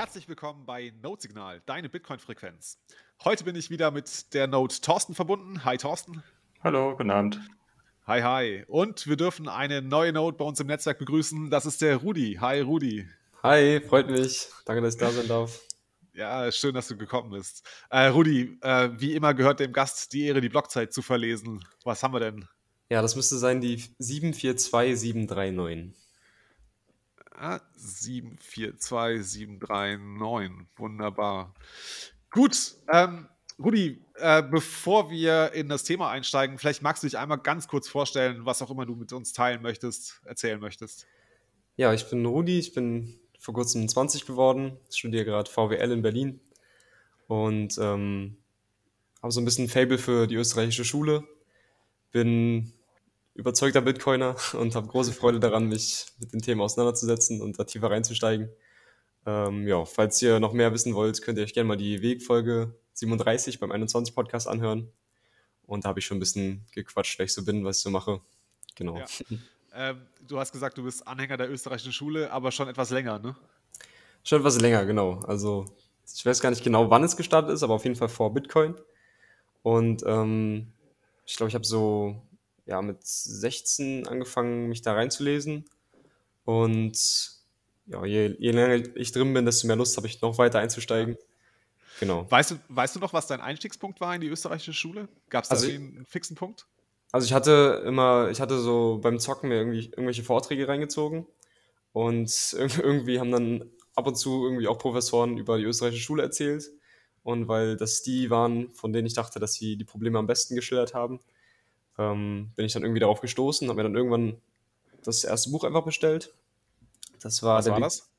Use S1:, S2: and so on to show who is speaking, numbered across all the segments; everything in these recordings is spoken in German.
S1: Herzlich willkommen bei Node Signal, deine Bitcoin-Frequenz. Heute bin ich wieder mit der Node Thorsten verbunden. Hi Thorsten.
S2: Hallo, guten Abend.
S1: Hi, hi. Und wir dürfen eine neue Node bei uns im Netzwerk begrüßen. Das ist der Rudi. Hi, Rudi.
S3: Hi, freut mich. Danke, dass ich da sein darf.
S1: Ja, schön, dass du gekommen bist. Äh, Rudi, äh, wie immer gehört dem Gast die Ehre, die Blockzeit zu verlesen. Was haben wir denn?
S3: Ja, das müsste sein die 742739.
S1: Ah, 742739. Wunderbar. Gut, ähm, Rudi, äh, bevor wir in das Thema einsteigen, vielleicht magst du dich einmal ganz kurz vorstellen, was auch immer du mit uns teilen möchtest, erzählen möchtest.
S3: Ja, ich bin Rudi, ich bin vor kurzem 20 geworden, studiere gerade VWL in Berlin und ähm, habe so ein bisschen Fable für die österreichische Schule. Bin überzeugter Bitcoiner und habe große Freude daran, mich mit den Themen auseinanderzusetzen und da tiefer reinzusteigen. Ähm, ja, falls ihr noch mehr wissen wollt, könnt ihr euch gerne mal die Wegfolge 37 beim 21 Podcast anhören. Und da habe ich schon ein bisschen gequatscht, wer ich so bin, was ich so mache. Genau. Ja.
S1: Ähm, du hast gesagt, du bist Anhänger der österreichischen Schule, aber schon etwas länger, ne?
S3: Schon etwas länger, genau. Also ich weiß gar nicht genau, wann es gestartet ist, aber auf jeden Fall vor Bitcoin. Und ähm, ich glaube, ich habe so ja, mit 16 angefangen, mich da reinzulesen. Und ja, je, je länger ich drin bin, desto mehr Lust habe ich noch weiter einzusteigen.
S1: Genau. Weißt du, weißt du noch, was dein Einstiegspunkt war in die österreichische Schule? Gab es da also, einen fixen Punkt?
S3: Also ich hatte immer, ich hatte so beim Zocken mir irgendwie irgendwelche Vorträge reingezogen und irgendwie haben dann ab und zu irgendwie auch Professoren über die österreichische Schule erzählt. Und weil das die waren, von denen ich dachte, dass sie die Probleme am besten geschildert haben, ähm, bin ich dann irgendwie darauf gestoßen, habe mir dann irgendwann das erste Buch einfach bestellt. Das war,
S1: Was
S3: der,
S1: war
S3: Weg,
S1: das?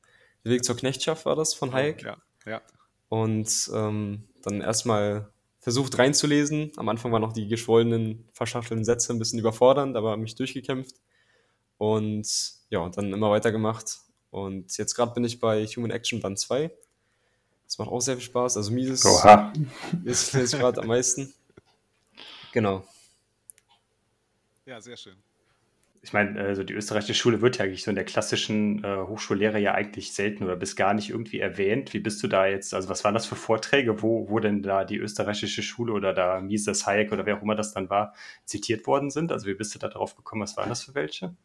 S3: der Weg zur Knechtschaft war das von Hayek.
S1: Ja, ja.
S3: Und ähm, dann erstmal versucht reinzulesen. Am Anfang waren noch die geschwollenen, verschachtelten Sätze ein bisschen überfordernd, aber mich durchgekämpft. Und ja, dann immer weitergemacht. Und jetzt gerade bin ich bei Human Action Band 2. Das macht auch sehr viel Spaß. Also Mises
S2: Oha.
S3: ist jetzt gerade am meisten. Genau.
S1: Ja, sehr schön.
S2: Ich meine, also die österreichische Schule wird ja eigentlich so in der klassischen äh, Hochschullehre ja eigentlich selten oder bis gar nicht irgendwie erwähnt. Wie bist du da jetzt, also was waren das für Vorträge, wo, wo denn da die österreichische Schule oder da Mises, Hayek oder wer auch immer das dann war, zitiert worden sind? Also wie bist du da drauf gekommen, was waren das für welche?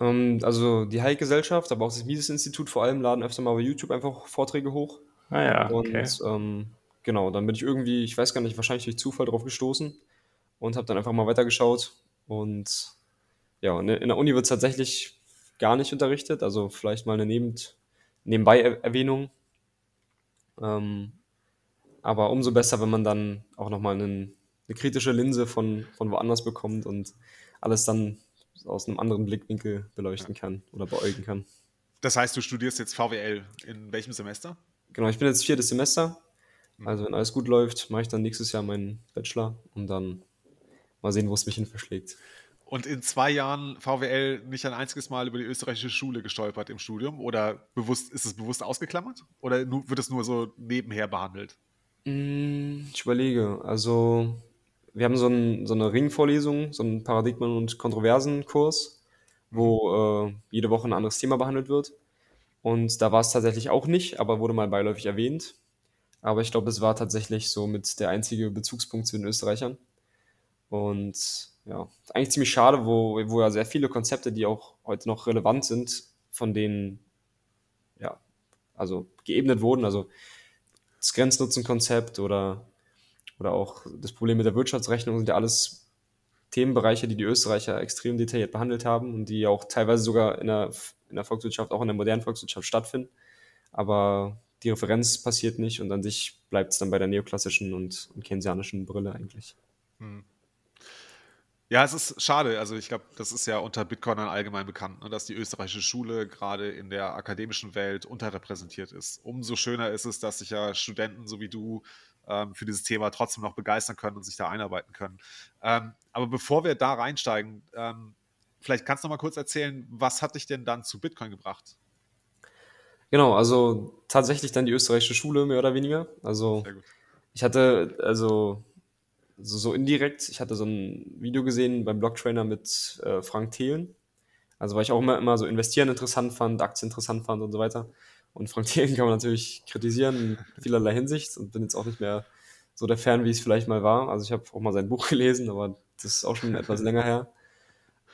S3: Ähm, also die Hayek-Gesellschaft, aber auch das Mises-Institut vor allem laden öfter mal bei YouTube einfach Vorträge hoch.
S2: Ah ja, okay.
S3: Und ähm, genau, dann bin ich irgendwie, ich weiß gar nicht, wahrscheinlich durch Zufall drauf gestoßen und habe dann einfach mal weitergeschaut und ja, in der Uni wird es tatsächlich gar nicht unterrichtet, also vielleicht mal eine Neben Nebenbei-Erwähnung. Ähm, aber umso besser, wenn man dann auch nochmal einen, eine kritische Linse von, von woanders bekommt und alles dann aus einem anderen Blickwinkel beleuchten kann oder beäugen kann.
S1: Das heißt, du studierst jetzt VWL in welchem Semester?
S3: Genau, ich bin jetzt viertes Semester. Mhm. Also wenn alles gut läuft, mache ich dann nächstes Jahr meinen Bachelor und dann Mal sehen, wo es mich hin verschlägt.
S1: Und in zwei Jahren VWL nicht ein einziges Mal über die österreichische Schule gestolpert im Studium? Oder bewusst, ist es bewusst ausgeklammert? Oder wird es nur so nebenher behandelt?
S3: Mm, ich überlege. Also, wir haben so, ein, so eine Ringvorlesung, so einen Paradigmen- und Kontroversenkurs, wo äh, jede Woche ein anderes Thema behandelt wird. Und da war es tatsächlich auch nicht, aber wurde mal beiläufig erwähnt. Aber ich glaube, es war tatsächlich so mit der einzige Bezugspunkt zu den Österreichern. Und ja, eigentlich ziemlich schade, wo, wo ja sehr viele Konzepte, die auch heute noch relevant sind, von denen ja, also geebnet wurden. Also das Grenznutzenkonzept oder, oder auch das Problem mit der Wirtschaftsrechnung sind ja alles Themenbereiche, die die Österreicher extrem detailliert behandelt haben und die auch teilweise sogar in der, in der Volkswirtschaft, auch in der modernen Volkswirtschaft stattfinden. Aber die Referenz passiert nicht und an sich bleibt es dann bei der neoklassischen und, und keynesianischen Brille eigentlich. Hm.
S1: Ja, es ist schade. Also ich glaube, das ist ja unter Bitcoinern allgemein bekannt, ne, dass die österreichische Schule gerade in der akademischen Welt unterrepräsentiert ist. Umso schöner ist es, dass sich ja Studenten so wie du ähm, für dieses Thema trotzdem noch begeistern können und sich da einarbeiten können. Ähm, aber bevor wir da reinsteigen, ähm, vielleicht kannst du noch mal kurz erzählen, was hat dich denn dann zu Bitcoin gebracht?
S3: Genau, also tatsächlich dann die österreichische Schule mehr oder weniger. Also ich hatte, also so, so indirekt, ich hatte so ein Video gesehen beim Blocktrainer mit äh, Frank Thelen. Also weil ich auch immer, immer so investieren interessant fand, Aktien interessant fand und so weiter. Und Frank Thelen kann man natürlich kritisieren in vielerlei Hinsicht und bin jetzt auch nicht mehr so der Fan, wie es vielleicht mal war. Also ich habe auch mal sein Buch gelesen, aber das ist auch schon etwas länger her.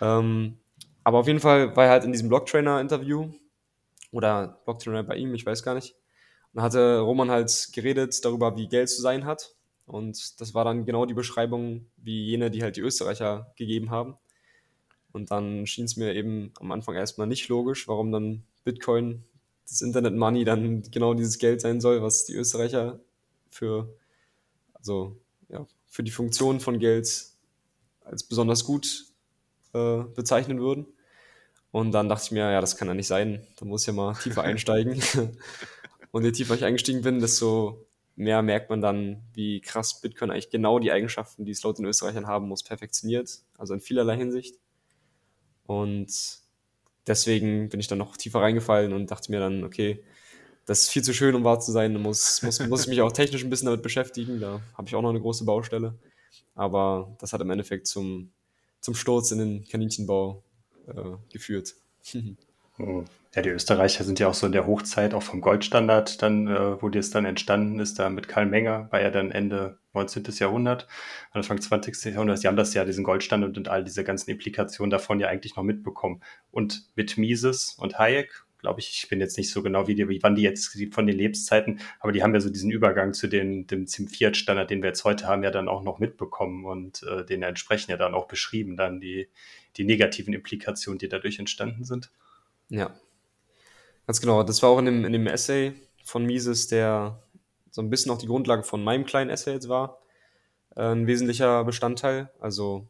S3: Ähm, aber auf jeden Fall war er halt in diesem Blocktrainer-Interview oder Blocktrainer bei ihm, ich weiß gar nicht. Und hatte Roman halt geredet darüber, wie Geld zu sein hat. Und das war dann genau die Beschreibung, wie jene, die halt die Österreicher gegeben haben. Und dann schien es mir eben am Anfang erstmal nicht logisch, warum dann Bitcoin, das Internet Money, dann genau dieses Geld sein soll, was die Österreicher für, also ja, für die Funktion von Geld als besonders gut äh, bezeichnen würden. Und dann dachte ich mir, ja, das kann ja nicht sein. Da muss ich ja mal tiefer einsteigen. Und je tiefer ich eingestiegen bin, desto mehr merkt man dann, wie krass Bitcoin eigentlich genau die Eigenschaften, die es laut den Österreichern haben muss, perfektioniert. Also in vielerlei Hinsicht. Und deswegen bin ich dann noch tiefer reingefallen und dachte mir dann, okay, das ist viel zu schön, um wahr zu sein. Da muss, muss, muss ich mich auch technisch ein bisschen damit beschäftigen. Da habe ich auch noch eine große Baustelle. Aber das hat im Endeffekt zum, zum Sturz in den Kaninchenbau äh, geführt.
S2: Ja, die Österreicher sind ja auch so in der Hochzeit auch vom Goldstandard, dann, äh, wo das dann entstanden ist, da mit Karl Menger, war ja dann Ende 19. Jahrhundert, Anfang 20. Jahrhundert. Sie haben das ja, diesen Goldstandard und all diese ganzen Implikationen davon ja eigentlich noch mitbekommen. Und mit Mises und Hayek, glaube ich, ich bin jetzt nicht so genau, wie, die, wie wann die jetzt von den Lebenszeiten, aber die haben ja so diesen Übergang zu den, dem, dem Fiat-Standard, den wir jetzt heute haben, ja dann auch noch mitbekommen und äh, den entsprechend ja dann auch beschrieben, dann die, die negativen Implikationen, die dadurch entstanden sind.
S3: Ja, ganz genau. Das war auch in dem, in dem Essay von Mises, der so ein bisschen auch die Grundlage von meinem kleinen Essay jetzt war, äh, ein wesentlicher Bestandteil. Also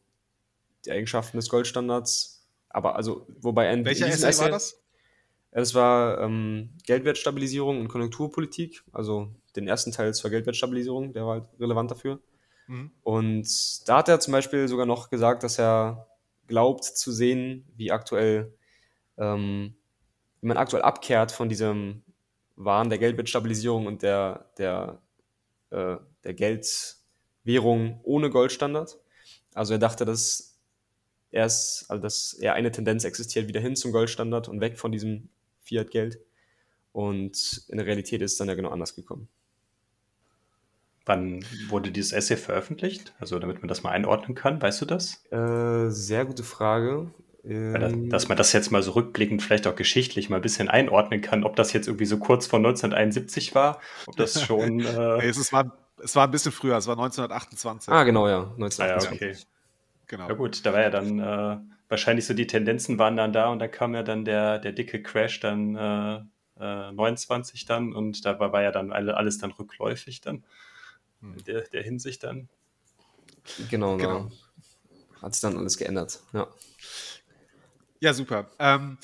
S3: die Eigenschaften des Goldstandards. Aber also, wobei
S1: ein. Welcher Essay, Essay war das?
S3: Das war ähm, Geldwertstabilisierung und Konjunkturpolitik. Also den ersten Teil zur Geldwertstabilisierung, der war halt relevant dafür. Mhm. Und da hat er zum Beispiel sogar noch gesagt, dass er glaubt zu sehen, wie aktuell ähm, wie man aktuell abkehrt von diesem Wahn der Geldwertstabilisierung und der, der, äh, der Geldwährung ohne Goldstandard. Also er dachte, dass erst, also dass eher eine Tendenz existiert wieder hin zum Goldstandard und weg von diesem Fiat-Geld. Und in der Realität ist es dann ja genau anders gekommen.
S2: Wann wurde dieses Essay veröffentlicht? Also damit man das mal einordnen kann, weißt du das?
S3: Äh, sehr gute Frage.
S2: Ähm, dass man das jetzt mal so rückblickend vielleicht auch geschichtlich mal ein bisschen einordnen kann, ob das jetzt irgendwie so kurz vor 1971 war, ob das schon.
S1: Äh es, war, es war ein bisschen früher, es war 1928.
S3: Ah, genau, ja, 1928. Ah, ja, okay.
S2: Genau. Ja gut, da war ja dann äh, wahrscheinlich so die Tendenzen waren dann da und dann kam ja dann der, der dicke Crash dann äh, 29 äh, dann und da war, war ja dann alles dann rückläufig dann hm. der, der Hinsicht dann.
S3: Genau, genau. Hat sich dann alles geändert, ja.
S1: Ja, super. Ähm,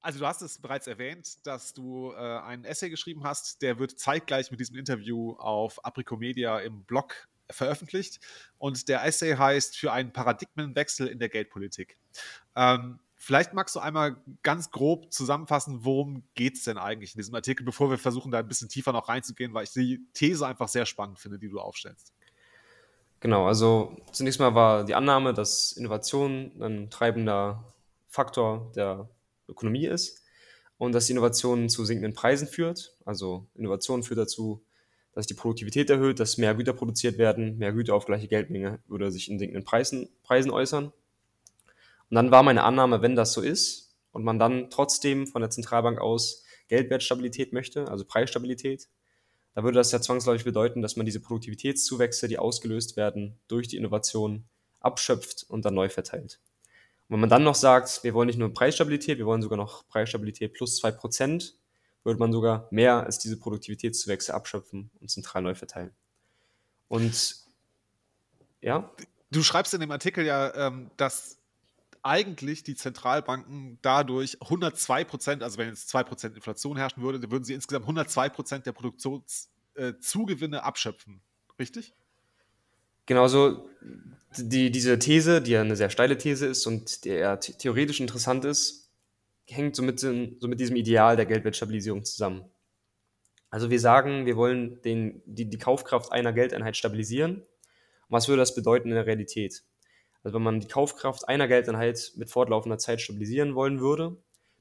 S1: also du hast es bereits erwähnt, dass du äh, einen Essay geschrieben hast, der wird zeitgleich mit diesem Interview auf Apricomedia im Blog veröffentlicht. Und der Essay heißt für einen Paradigmenwechsel in der Geldpolitik. Ähm, vielleicht magst du einmal ganz grob zusammenfassen, worum geht es denn eigentlich in diesem Artikel, bevor wir versuchen, da ein bisschen tiefer noch reinzugehen, weil ich die These einfach sehr spannend finde, die du aufstellst.
S3: Genau, also zunächst mal war die Annahme, dass Innovation ein treibender Faktor der Ökonomie ist und dass Innovation zu sinkenden Preisen führt. Also Innovation führt dazu, dass die Produktivität erhöht, dass mehr Güter produziert werden, mehr Güter auf gleiche Geldmenge würde sich in sinkenden Preisen, Preisen äußern. Und dann war meine Annahme, wenn das so ist und man dann trotzdem von der Zentralbank aus Geldwertstabilität möchte, also Preisstabilität, da würde das ja zwangsläufig bedeuten, dass man diese Produktivitätszuwächse, die ausgelöst werden durch die Innovation, abschöpft und dann neu verteilt. Und wenn man dann noch sagt, wir wollen nicht nur Preisstabilität, wir wollen sogar noch Preisstabilität plus 2%, würde man sogar mehr als diese Produktivitätszuwächse abschöpfen und zentral neu verteilen. Und ja.
S1: Du schreibst in dem Artikel ja, ähm, dass eigentlich die Zentralbanken dadurch 102 Prozent, also wenn jetzt 2 Prozent Inflation herrschen würde, dann würden sie insgesamt 102 Prozent der Produktionszugewinne äh, abschöpfen. Richtig?
S3: Genauso die, diese These, die ja eine sehr steile These ist und die eher theoretisch interessant ist, hängt so mit, so mit diesem Ideal der Geldwertstabilisierung zusammen. Also wir sagen, wir wollen den, die, die Kaufkraft einer Geldeinheit stabilisieren. Und was würde das bedeuten in der Realität? Also wenn man die Kaufkraft einer Geldeinheit mit fortlaufender Zeit stabilisieren wollen würde,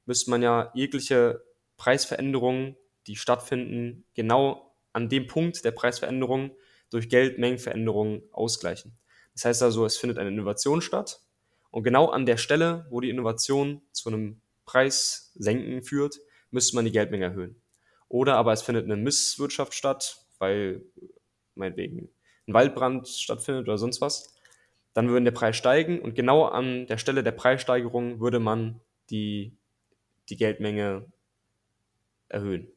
S3: müsste man ja jegliche Preisveränderungen die stattfinden, genau an dem Punkt der Preisveränderung durch Geldmengenveränderungen ausgleichen. Das heißt also, es findet eine Innovation statt und genau an der Stelle, wo die Innovation zu einem Preissenken führt, müsste man die Geldmenge erhöhen. Oder aber es findet eine Misswirtschaft statt, weil meinetwegen ein Waldbrand stattfindet oder sonst was. Dann würde der Preis steigen und genau an der Stelle der Preissteigerung würde man die, die Geldmenge erhöhen.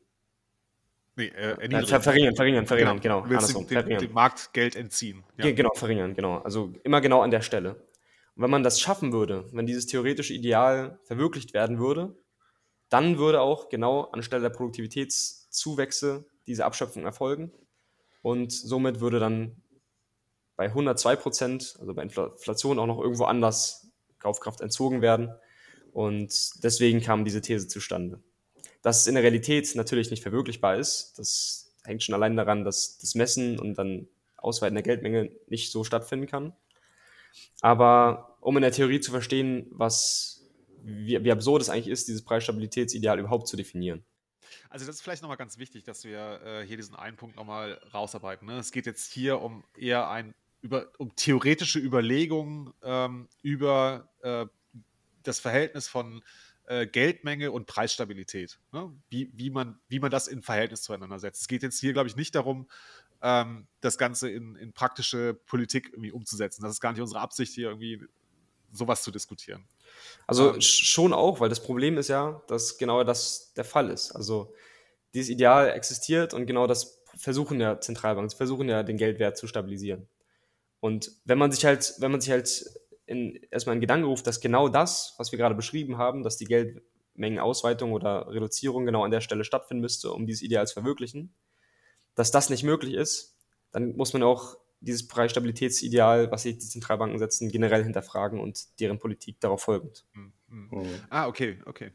S1: Nee, äh,
S3: Nein, ver verringern, verringern, verringern, genau. Andersrum,
S1: den,
S3: verringern.
S1: dem Markt Geld entziehen. Ja.
S3: Ge- Genau, verringern, genau. Also immer genau an der Stelle. Und wenn man das schaffen würde, wenn dieses theoretische Ideal verwirklicht werden würde, dann würde auch genau anstelle der Produktivitätszuwächse diese Abschöpfung erfolgen. Und somit würde dann bei 102 Prozent, also bei Infl- Inflation, auch noch irgendwo anders Kaufkraft entzogen werden. Und deswegen kam diese These zustande. Dass es in der Realität natürlich nicht verwirklichbar ist, das hängt schon allein daran, dass das Messen und dann Ausweiten der Geldmenge nicht so stattfinden kann. Aber um in der Theorie zu verstehen, was, wie, wie absurd es eigentlich ist, dieses Preisstabilitätsideal überhaupt zu definieren.
S1: Also das ist vielleicht nochmal ganz wichtig, dass wir äh, hier diesen einen Punkt nochmal rausarbeiten. Ne? Es geht jetzt hier um eher ein über, um theoretische Überlegungen ähm, über äh, das Verhältnis von äh, Geldmenge und Preisstabilität. Ne? Wie, wie, man, wie man das in Verhältnis zueinander setzt. Es geht jetzt hier, glaube ich, nicht darum, ähm, das Ganze in, in praktische Politik irgendwie umzusetzen. Das ist gar nicht unsere Absicht, hier irgendwie sowas zu diskutieren.
S3: Also
S1: Ähm.
S3: sch- schon auch, weil das Problem ist ja, dass genau das der Fall ist. Also dieses Ideal existiert und genau das versuchen ja Zentralbanken, sie versuchen ja den Geldwert zu stabilisieren. Und wenn man sich halt, wenn man sich halt in, erstmal in Gedanken ruft, dass genau das, was wir gerade beschrieben haben, dass die Geldmengenausweitung oder Reduzierung genau an der Stelle stattfinden müsste, um dieses Ideal zu verwirklichen, dass das nicht möglich ist, dann muss man auch dieses Preisstabilitätsideal, was sich die Zentralbanken setzen, generell hinterfragen und deren Politik darauf folgend.
S1: Hm, hm.
S2: Mhm.
S1: Ah, okay, okay.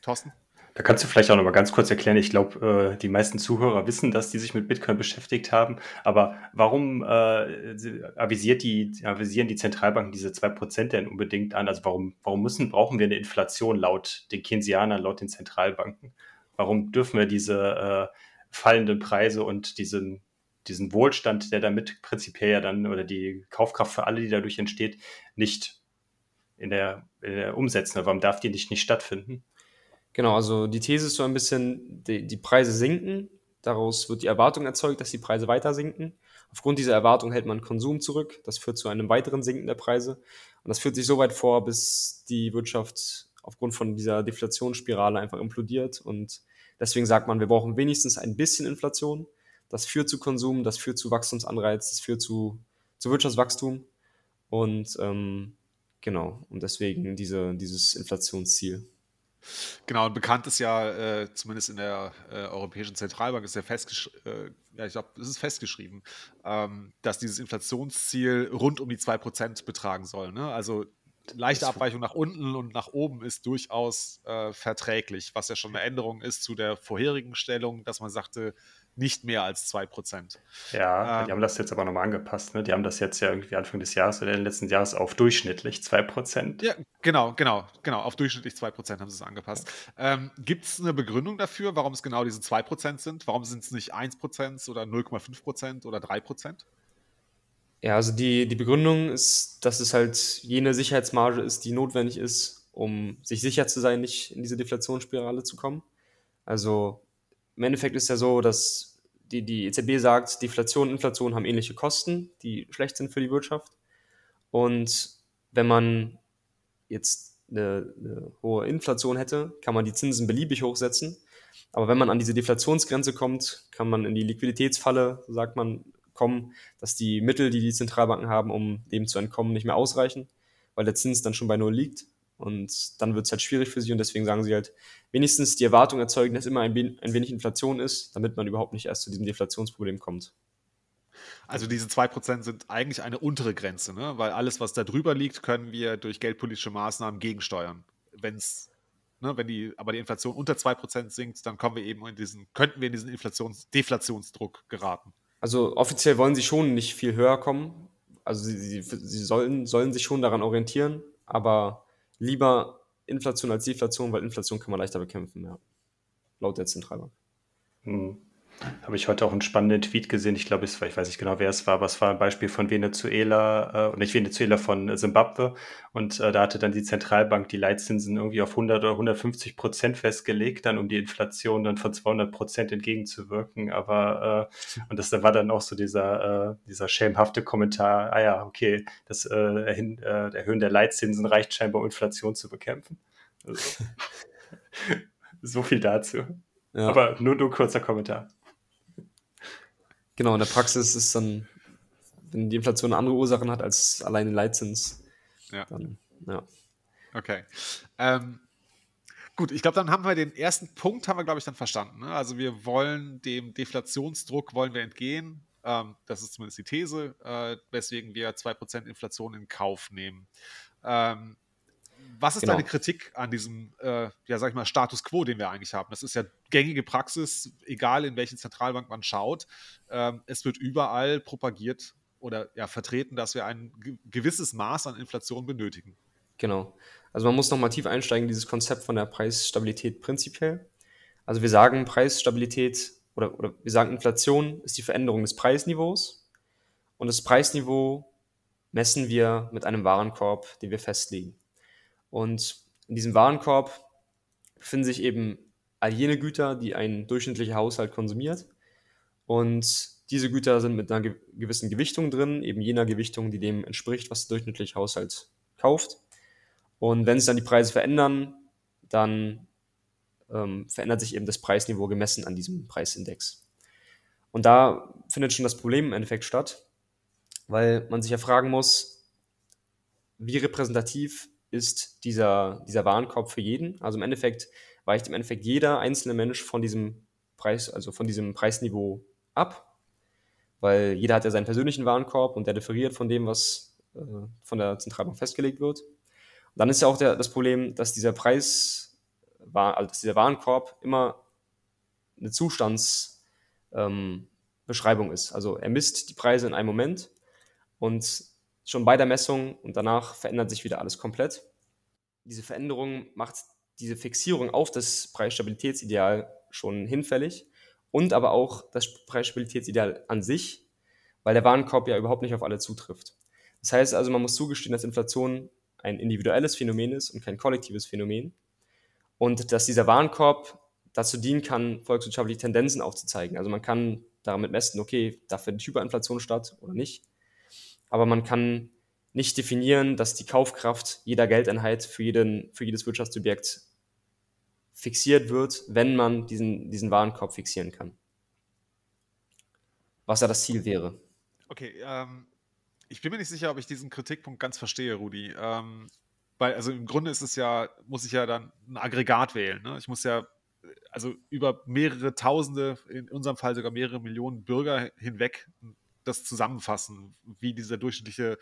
S1: Thorsten?
S2: Da kannst du vielleicht auch noch mal ganz kurz erklären. Ich glaube, äh, die meisten Zuhörer wissen, dass die sich mit Bitcoin beschäftigt haben. Aber warum äh, sie- avisiert die, avisieren die Zentralbanken diese 2% denn unbedingt an? Also warum, warum müssen, brauchen wir eine Inflation laut den Keynesianern, laut den Zentralbanken? Warum dürfen wir diese äh, fallenden Preise und diesen, diesen Wohlstand, der damit prinzipiell ja dann, oder die Kaufkraft für alle, die dadurch entsteht, nicht in der, in der umsetzen? Warum darf die nicht, nicht stattfinden?
S3: Genau, also die These ist so ein bisschen, die, die Preise sinken, daraus wird die Erwartung erzeugt, dass die Preise weiter sinken. Aufgrund dieser Erwartung hält man Konsum zurück, das führt zu einem weiteren Sinken der Preise und das führt sich so weit vor, bis die Wirtschaft aufgrund von dieser Deflationsspirale einfach implodiert und deswegen sagt man, wir brauchen wenigstens ein bisschen Inflation. Das führt zu Konsum, das führt zu Wachstumsanreiz, das führt zu, zu Wirtschaftswachstum und ähm, genau, und deswegen diese, dieses Inflationsziel.
S1: Genau, und bekannt ist ja, äh, zumindest in der äh, Europäischen Zentralbank, ist ja festgeschrieben, äh, ja, ich glaube, es ist festgeschrieben, ähm, dass dieses Inflationsziel rund um die 2% betragen soll. Ne? Also leichte Abweichung nach unten und nach oben ist durchaus äh, verträglich, was ja schon eine Änderung ist zu der vorherigen Stellung, dass man sagte, nicht mehr als 2%.
S2: Ja,
S1: Ähm.
S2: die haben das jetzt aber nochmal angepasst. Ne? Die haben das jetzt ja irgendwie Anfang des Jahres oder Ende letzten Jahres auf durchschnittlich 2%.
S1: Ja, genau, genau, genau. Auf durchschnittlich 2% haben sie es angepasst. Ähm, Gibt es eine Begründung dafür, warum es genau diese 2% sind? Warum sind es nicht 1% oder 0,5% oder 3%?
S3: Ja, also die, die Begründung ist, dass es halt jene Sicherheitsmarge ist, die notwendig ist, um sich sicher zu sein, nicht in diese Deflationsspirale zu kommen. Also im Endeffekt ist ja so, dass die, die EZB sagt, Deflation und Inflation haben ähnliche Kosten, die schlecht sind für die Wirtschaft. Und wenn man jetzt eine, eine hohe Inflation hätte, kann man die Zinsen beliebig hochsetzen. Aber wenn man an diese Deflationsgrenze kommt, kann man in die Liquiditätsfalle, sagt man, kommen, dass die Mittel, die die Zentralbanken haben, um dem zu entkommen, nicht mehr ausreichen, weil der Zins dann schon bei Null liegt. Und dann wird es halt schwierig für sie und deswegen sagen sie halt, wenigstens die Erwartung erzeugen, dass immer ein, ein wenig Inflation ist, damit man überhaupt nicht erst zu diesem Deflationsproblem kommt.
S1: Also diese 2% sind eigentlich eine untere Grenze, ne? weil alles, was da drüber liegt, können wir durch geldpolitische Maßnahmen gegensteuern. Wenn's, ne, wenn die, aber die Inflation unter 2% sinkt, dann kommen wir eben in diesen, könnten wir in diesen Inflations Deflationsdruck geraten.
S3: Also offiziell wollen sie schon nicht viel höher kommen. Also sie, sie, sie sollen, sollen sich schon daran orientieren, aber lieber Inflation als Deflation, weil Inflation kann man leichter bekämpfen, ja. Laut der Zentralbank.
S2: Hm. Habe ich heute auch einen spannenden Tweet gesehen. Ich glaube, es war, ich weiß nicht genau, wer es war, aber es war ein Beispiel von Venezuela, äh, nicht Venezuela, von Simbabwe. Und äh, da hatte dann die Zentralbank die Leitzinsen irgendwie auf 100 oder 150 Prozent festgelegt, dann um die Inflation dann von 200 Prozent entgegenzuwirken. Aber, äh, und das da war dann auch so dieser, äh, dieser schämhafte Kommentar, ah ja, okay, das äh, äh, Erhöhen der Leitzinsen reicht scheinbar, um Inflation zu bekämpfen. Also, so viel dazu. Ja. Aber nur nur kurzer Kommentar.
S3: Genau, in der Praxis ist dann, wenn die Inflation andere Ursachen hat als alleine Leitzins,
S1: ja. dann, ja. Okay. Ähm, gut, ich glaube, dann haben wir den ersten Punkt, haben wir, glaube ich, dann verstanden. Ne? Also wir wollen dem Deflationsdruck, wollen wir entgehen. Ähm, das ist zumindest die These, äh, weswegen wir 2% Inflation in Kauf nehmen. Ähm, was ist genau. deine Kritik an diesem, äh, ja, sag ich mal, Status quo, den wir eigentlich haben? Das ist ja gängige Praxis, egal in welche Zentralbank man schaut. Ähm, es wird überall propagiert oder ja, vertreten, dass wir ein gewisses Maß an Inflation benötigen.
S3: Genau. Also man muss nochmal tief einsteigen, dieses Konzept von der Preisstabilität prinzipiell. Also wir sagen Preisstabilität oder, oder wir sagen Inflation ist die Veränderung des Preisniveaus und das Preisniveau messen wir mit einem Warenkorb, den wir festlegen. Und in diesem Warenkorb befinden sich eben all jene Güter, die ein durchschnittlicher Haushalt konsumiert. Und diese Güter sind mit einer gewissen Gewichtung drin, eben jener Gewichtung, die dem entspricht, was der durchschnittliche Haushalt kauft. Und wenn sich dann die Preise verändern, dann ähm, verändert sich eben das Preisniveau gemessen an diesem Preisindex. Und da findet schon das Problem im Endeffekt statt, weil man sich ja fragen muss, wie repräsentativ ist dieser, dieser Warenkorb für jeden. Also im Endeffekt weicht im Endeffekt jeder einzelne Mensch von diesem Preis, also von diesem Preisniveau ab, weil jeder hat ja seinen persönlichen Warenkorb und der differiert von dem, was äh, von der Zentralbank festgelegt wird. Und dann ist ja auch der, das Problem, dass dieser Preis, also dass dieser Warenkorb immer eine Zustandsbeschreibung ähm, ist. Also er misst die Preise in einem Moment und schon bei der Messung und danach verändert sich wieder alles komplett. Diese Veränderung macht diese Fixierung auf das Preisstabilitätsideal schon hinfällig und aber auch das Preisstabilitätsideal an sich, weil der Warenkorb ja überhaupt nicht auf alle zutrifft. Das heißt also, man muss zugestehen, dass Inflation ein individuelles Phänomen ist und kein kollektives Phänomen und dass dieser Warenkorb dazu dienen kann, volkswirtschaftliche Tendenzen aufzuzeigen. Also man kann damit messen, okay, da findet Hyperinflation statt oder nicht aber man kann nicht definieren, dass die Kaufkraft jeder Geldeinheit für, jeden, für jedes Wirtschaftsobjekt fixiert wird, wenn man diesen, diesen Warenkorb fixieren kann. Was ja das Ziel wäre.
S1: Okay, ähm, ich bin mir nicht sicher, ob ich diesen Kritikpunkt ganz verstehe, Rudi. Ähm, weil, also im Grunde ist es ja, muss ich ja dann ein Aggregat wählen. Ne? Ich muss ja, also über mehrere Tausende, in unserem Fall sogar mehrere Millionen Bürger hinweg das zusammenfassen, wie dieser durchschnittliche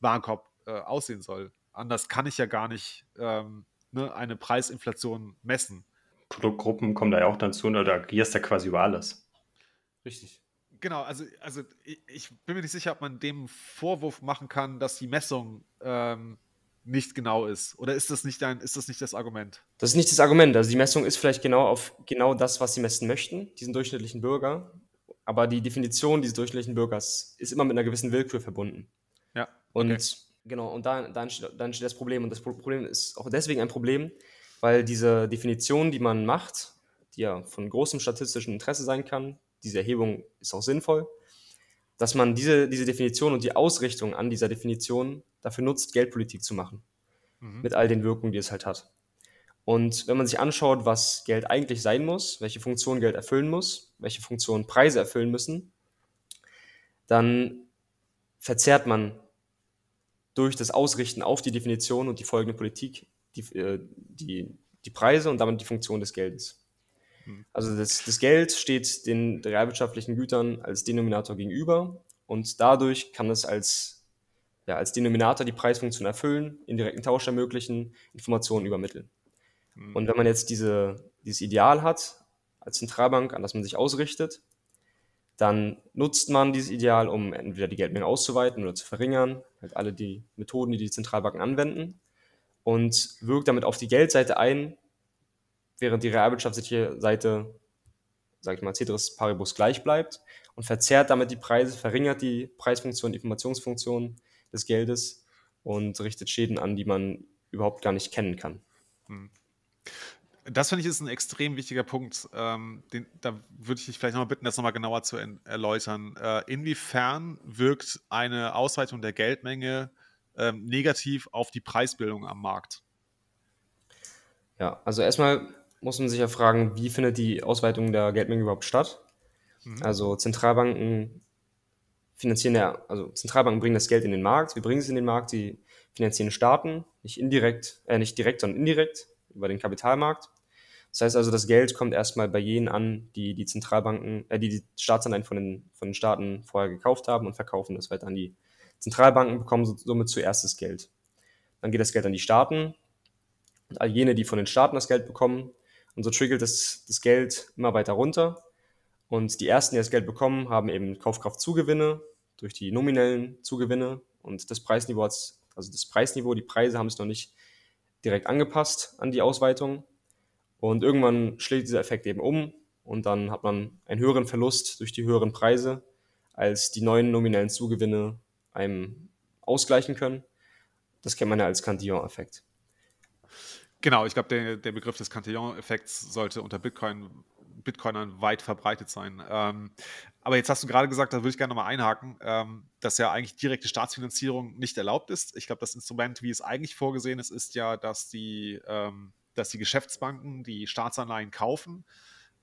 S1: Warenkorb äh, aussehen soll. Anders kann ich ja gar nicht ähm, ne, eine Preisinflation messen.
S2: Produktgruppen kommen da ja auch dazu, oder da agierst ja quasi über alles.
S1: Richtig. Genau, also, also ich, ich, bin mir nicht sicher, ob man dem Vorwurf machen kann, dass die Messung ähm, nicht genau ist. Oder ist das nicht ein, ist das nicht das Argument?
S3: Das ist nicht das Argument. Also die Messung ist vielleicht genau auf genau das, was sie messen möchten, diesen durchschnittlichen Bürger aber die Definition dieses durchschnittlichen Bürgers ist immer mit einer gewissen Willkür verbunden.
S1: Ja.
S3: Und okay. genau, und dann, dann, dann entsteht das Problem. Und das Problem ist auch deswegen ein Problem, weil diese Definition, die man macht, die ja von großem statistischen Interesse sein kann, diese Erhebung ist auch sinnvoll, dass man diese, diese Definition und die Ausrichtung an dieser Definition dafür nutzt, Geldpolitik zu machen. Mhm. Mit all den Wirkungen, die es halt hat. Und wenn man sich anschaut, was Geld eigentlich sein muss, welche Funktion Geld erfüllen muss, welche Funktion Preise erfüllen müssen, dann verzerrt man durch das Ausrichten auf die Definition und die folgende Politik die, äh, die, die Preise und damit die Funktion des Geldes. Hm. Also das, das Geld steht den realwirtschaftlichen Gütern als Denominator gegenüber und dadurch kann es als, ja, als Denominator die Preisfunktion erfüllen, indirekten Tausch ermöglichen, Informationen übermitteln. Mhm. Und wenn man jetzt diese, dieses Ideal hat als Zentralbank, an das man sich ausrichtet, dann nutzt man dieses Ideal, um entweder die Geldmenge auszuweiten oder zu verringern, halt alle die Methoden, die die Zentralbanken anwenden, und wirkt damit auf die Geldseite ein, während die realwirtschaftliche Seite sag ich mal, Ceteris Paribus gleich bleibt und verzerrt damit die Preise, verringert die Preisfunktion, die Informationsfunktion des Geldes und richtet Schäden an, die man überhaupt gar nicht kennen kann. Hm.
S1: Das finde ich ist ein extrem wichtiger Punkt. Ähm, den, da würde ich dich vielleicht nochmal bitten, das nochmal genauer zu erläutern. Äh, inwiefern wirkt eine Ausweitung der Geldmenge ähm, negativ auf die Preisbildung am Markt?
S3: Ja, also erstmal muss man sich ja fragen, wie findet die Ausweitung der Geldmenge überhaupt statt? Mhm. Also Zentralbanken finanzieren ja, also Zentralbanken bringen das Geld in den Markt, wir bringen es in den Markt, die finanzieren Staaten, nicht indirekt, äh, nicht direkt, sondern indirekt über den Kapitalmarkt. Das heißt also, das Geld kommt erstmal bei jenen an, die die Zentralbanken, äh, die die Staatsanleihen von den, von den Staaten vorher gekauft haben und verkaufen das weiter an die Zentralbanken, bekommen somit zuerst das Geld. Dann geht das Geld an die Staaten und all jene, die von den Staaten das Geld bekommen. Und so trickelt das, das Geld immer weiter runter. Und die ersten, die das Geld bekommen, haben eben Kaufkraftzugewinne durch die nominellen Zugewinne und das Preisniveau, also das Preisniveau, die Preise haben es noch nicht direkt angepasst an die Ausweitung. Und irgendwann schlägt dieser Effekt eben um und dann hat man einen höheren Verlust durch die höheren Preise, als die neuen nominellen Zugewinne einem ausgleichen können. Das kennt man ja als Cantillon-Effekt.
S1: Genau, ich glaube, der, der Begriff des Cantillon-Effekts sollte unter Bitcoin Bitcoinern weit verbreitet sein. Ähm, aber jetzt hast du gerade gesagt, da würde ich gerne nochmal einhaken, ähm, dass ja eigentlich direkte Staatsfinanzierung nicht erlaubt ist. Ich glaube, das Instrument, wie es eigentlich vorgesehen ist, ist ja, dass die, ähm, dass die Geschäftsbanken die Staatsanleihen kaufen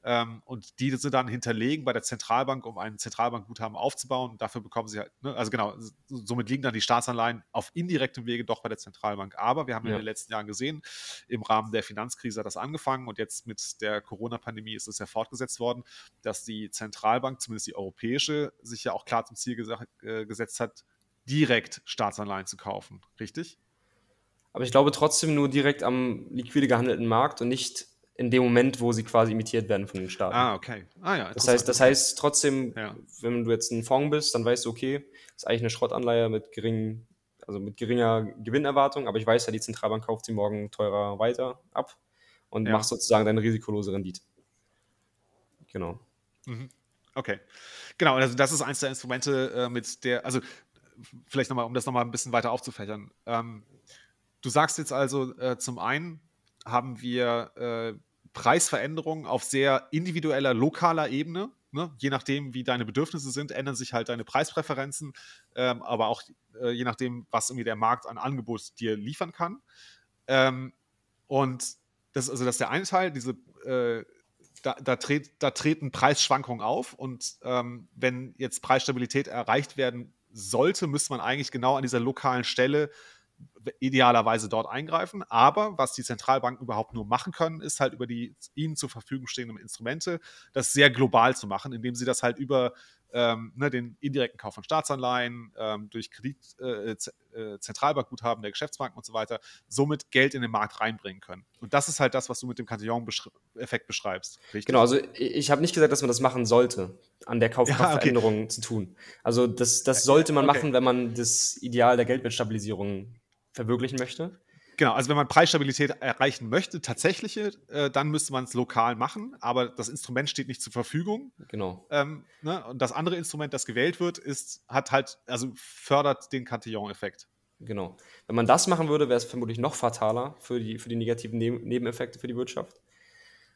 S1: ähm, und die sie dann hinterlegen bei der Zentralbank, um ein Zentralbankguthaben aufzubauen. Dafür bekommen sie halt, ne, also genau, somit liegen dann die Staatsanleihen auf indirektem Wege doch bei der Zentralbank. Aber wir haben ja. in den letzten Jahren gesehen, im Rahmen der Finanzkrise hat das angefangen und jetzt mit der Corona-Pandemie ist es ja fortgesetzt worden, dass die Zentralbank, zumindest die europäische, sich ja auch klar zum Ziel äh, gesetzt hat, direkt Staatsanleihen zu kaufen. Richtig?
S3: Aber ich glaube trotzdem nur direkt am liquide gehandelten Markt und nicht in dem Moment, wo sie quasi imitiert werden von den Staaten.
S1: Ah, okay. Ah, ja,
S3: das heißt, das heißt trotzdem, ja. wenn du jetzt ein Fonds bist, dann weißt du, okay, das ist eigentlich eine Schrottanleihe mit geringen, also mit geringer Gewinnerwartung, aber ich weiß ja, die Zentralbank kauft sie morgen teurer weiter ab und ja. machst sozusagen deine risikolose Rendite. Genau.
S1: Mhm. Okay. Genau, also das ist eins der Instrumente, äh, mit der, also vielleicht nochmal, um das nochmal ein bisschen weiter aufzufächern. Ähm, du sagst jetzt also äh, zum einen, haben wir äh, Preisveränderungen auf sehr individueller, lokaler Ebene. Ne? Je nachdem, wie deine Bedürfnisse sind, ändern sich halt deine Preispräferenzen, ähm, aber auch äh, je nachdem, was irgendwie der Markt an Angebot dir liefern kann. Ähm, und das, also das ist der eine Teil, diese, äh, da, da, tret, da, treten Preisschwankungen auf und ähm, wenn jetzt Preisstabilität erreicht werden sollte, müsste man eigentlich genau an dieser lokalen Stelle idealerweise dort eingreifen. Aber was die Zentralbanken überhaupt nur machen können, ist halt über die ihnen zur Verfügung stehenden Instrumente, das sehr global zu machen, indem sie das halt über ähm, ne, den indirekten Kauf von Staatsanleihen, ähm, durch Kredit, äh, äh, Zentralbankguthaben der Geschäftsbanken und so weiter, somit Geld in den Markt reinbringen können. Und das ist halt das, was du mit dem Cantillon-Effekt beschreibst.
S3: Richtig? Genau, also ich habe nicht gesagt, dass man das machen sollte, an der Kaufkraftveränderung ja, okay. zu tun. Also das, das sollte man okay. machen, wenn man das Ideal der Geldwertstabilisierung verwirklichen möchte.
S1: Genau, also wenn man Preisstabilität erreichen möchte, tatsächliche, äh, dann müsste man es lokal machen, aber das Instrument steht nicht zur Verfügung.
S3: Genau.
S1: Ähm, ne? Und das andere Instrument, das gewählt wird, ist, hat halt, also fördert den Cantillon-Effekt.
S3: Genau. Wenn man das machen würde, wäre es vermutlich noch fataler für die, für die negativen Neben Nebeneffekte für die Wirtschaft.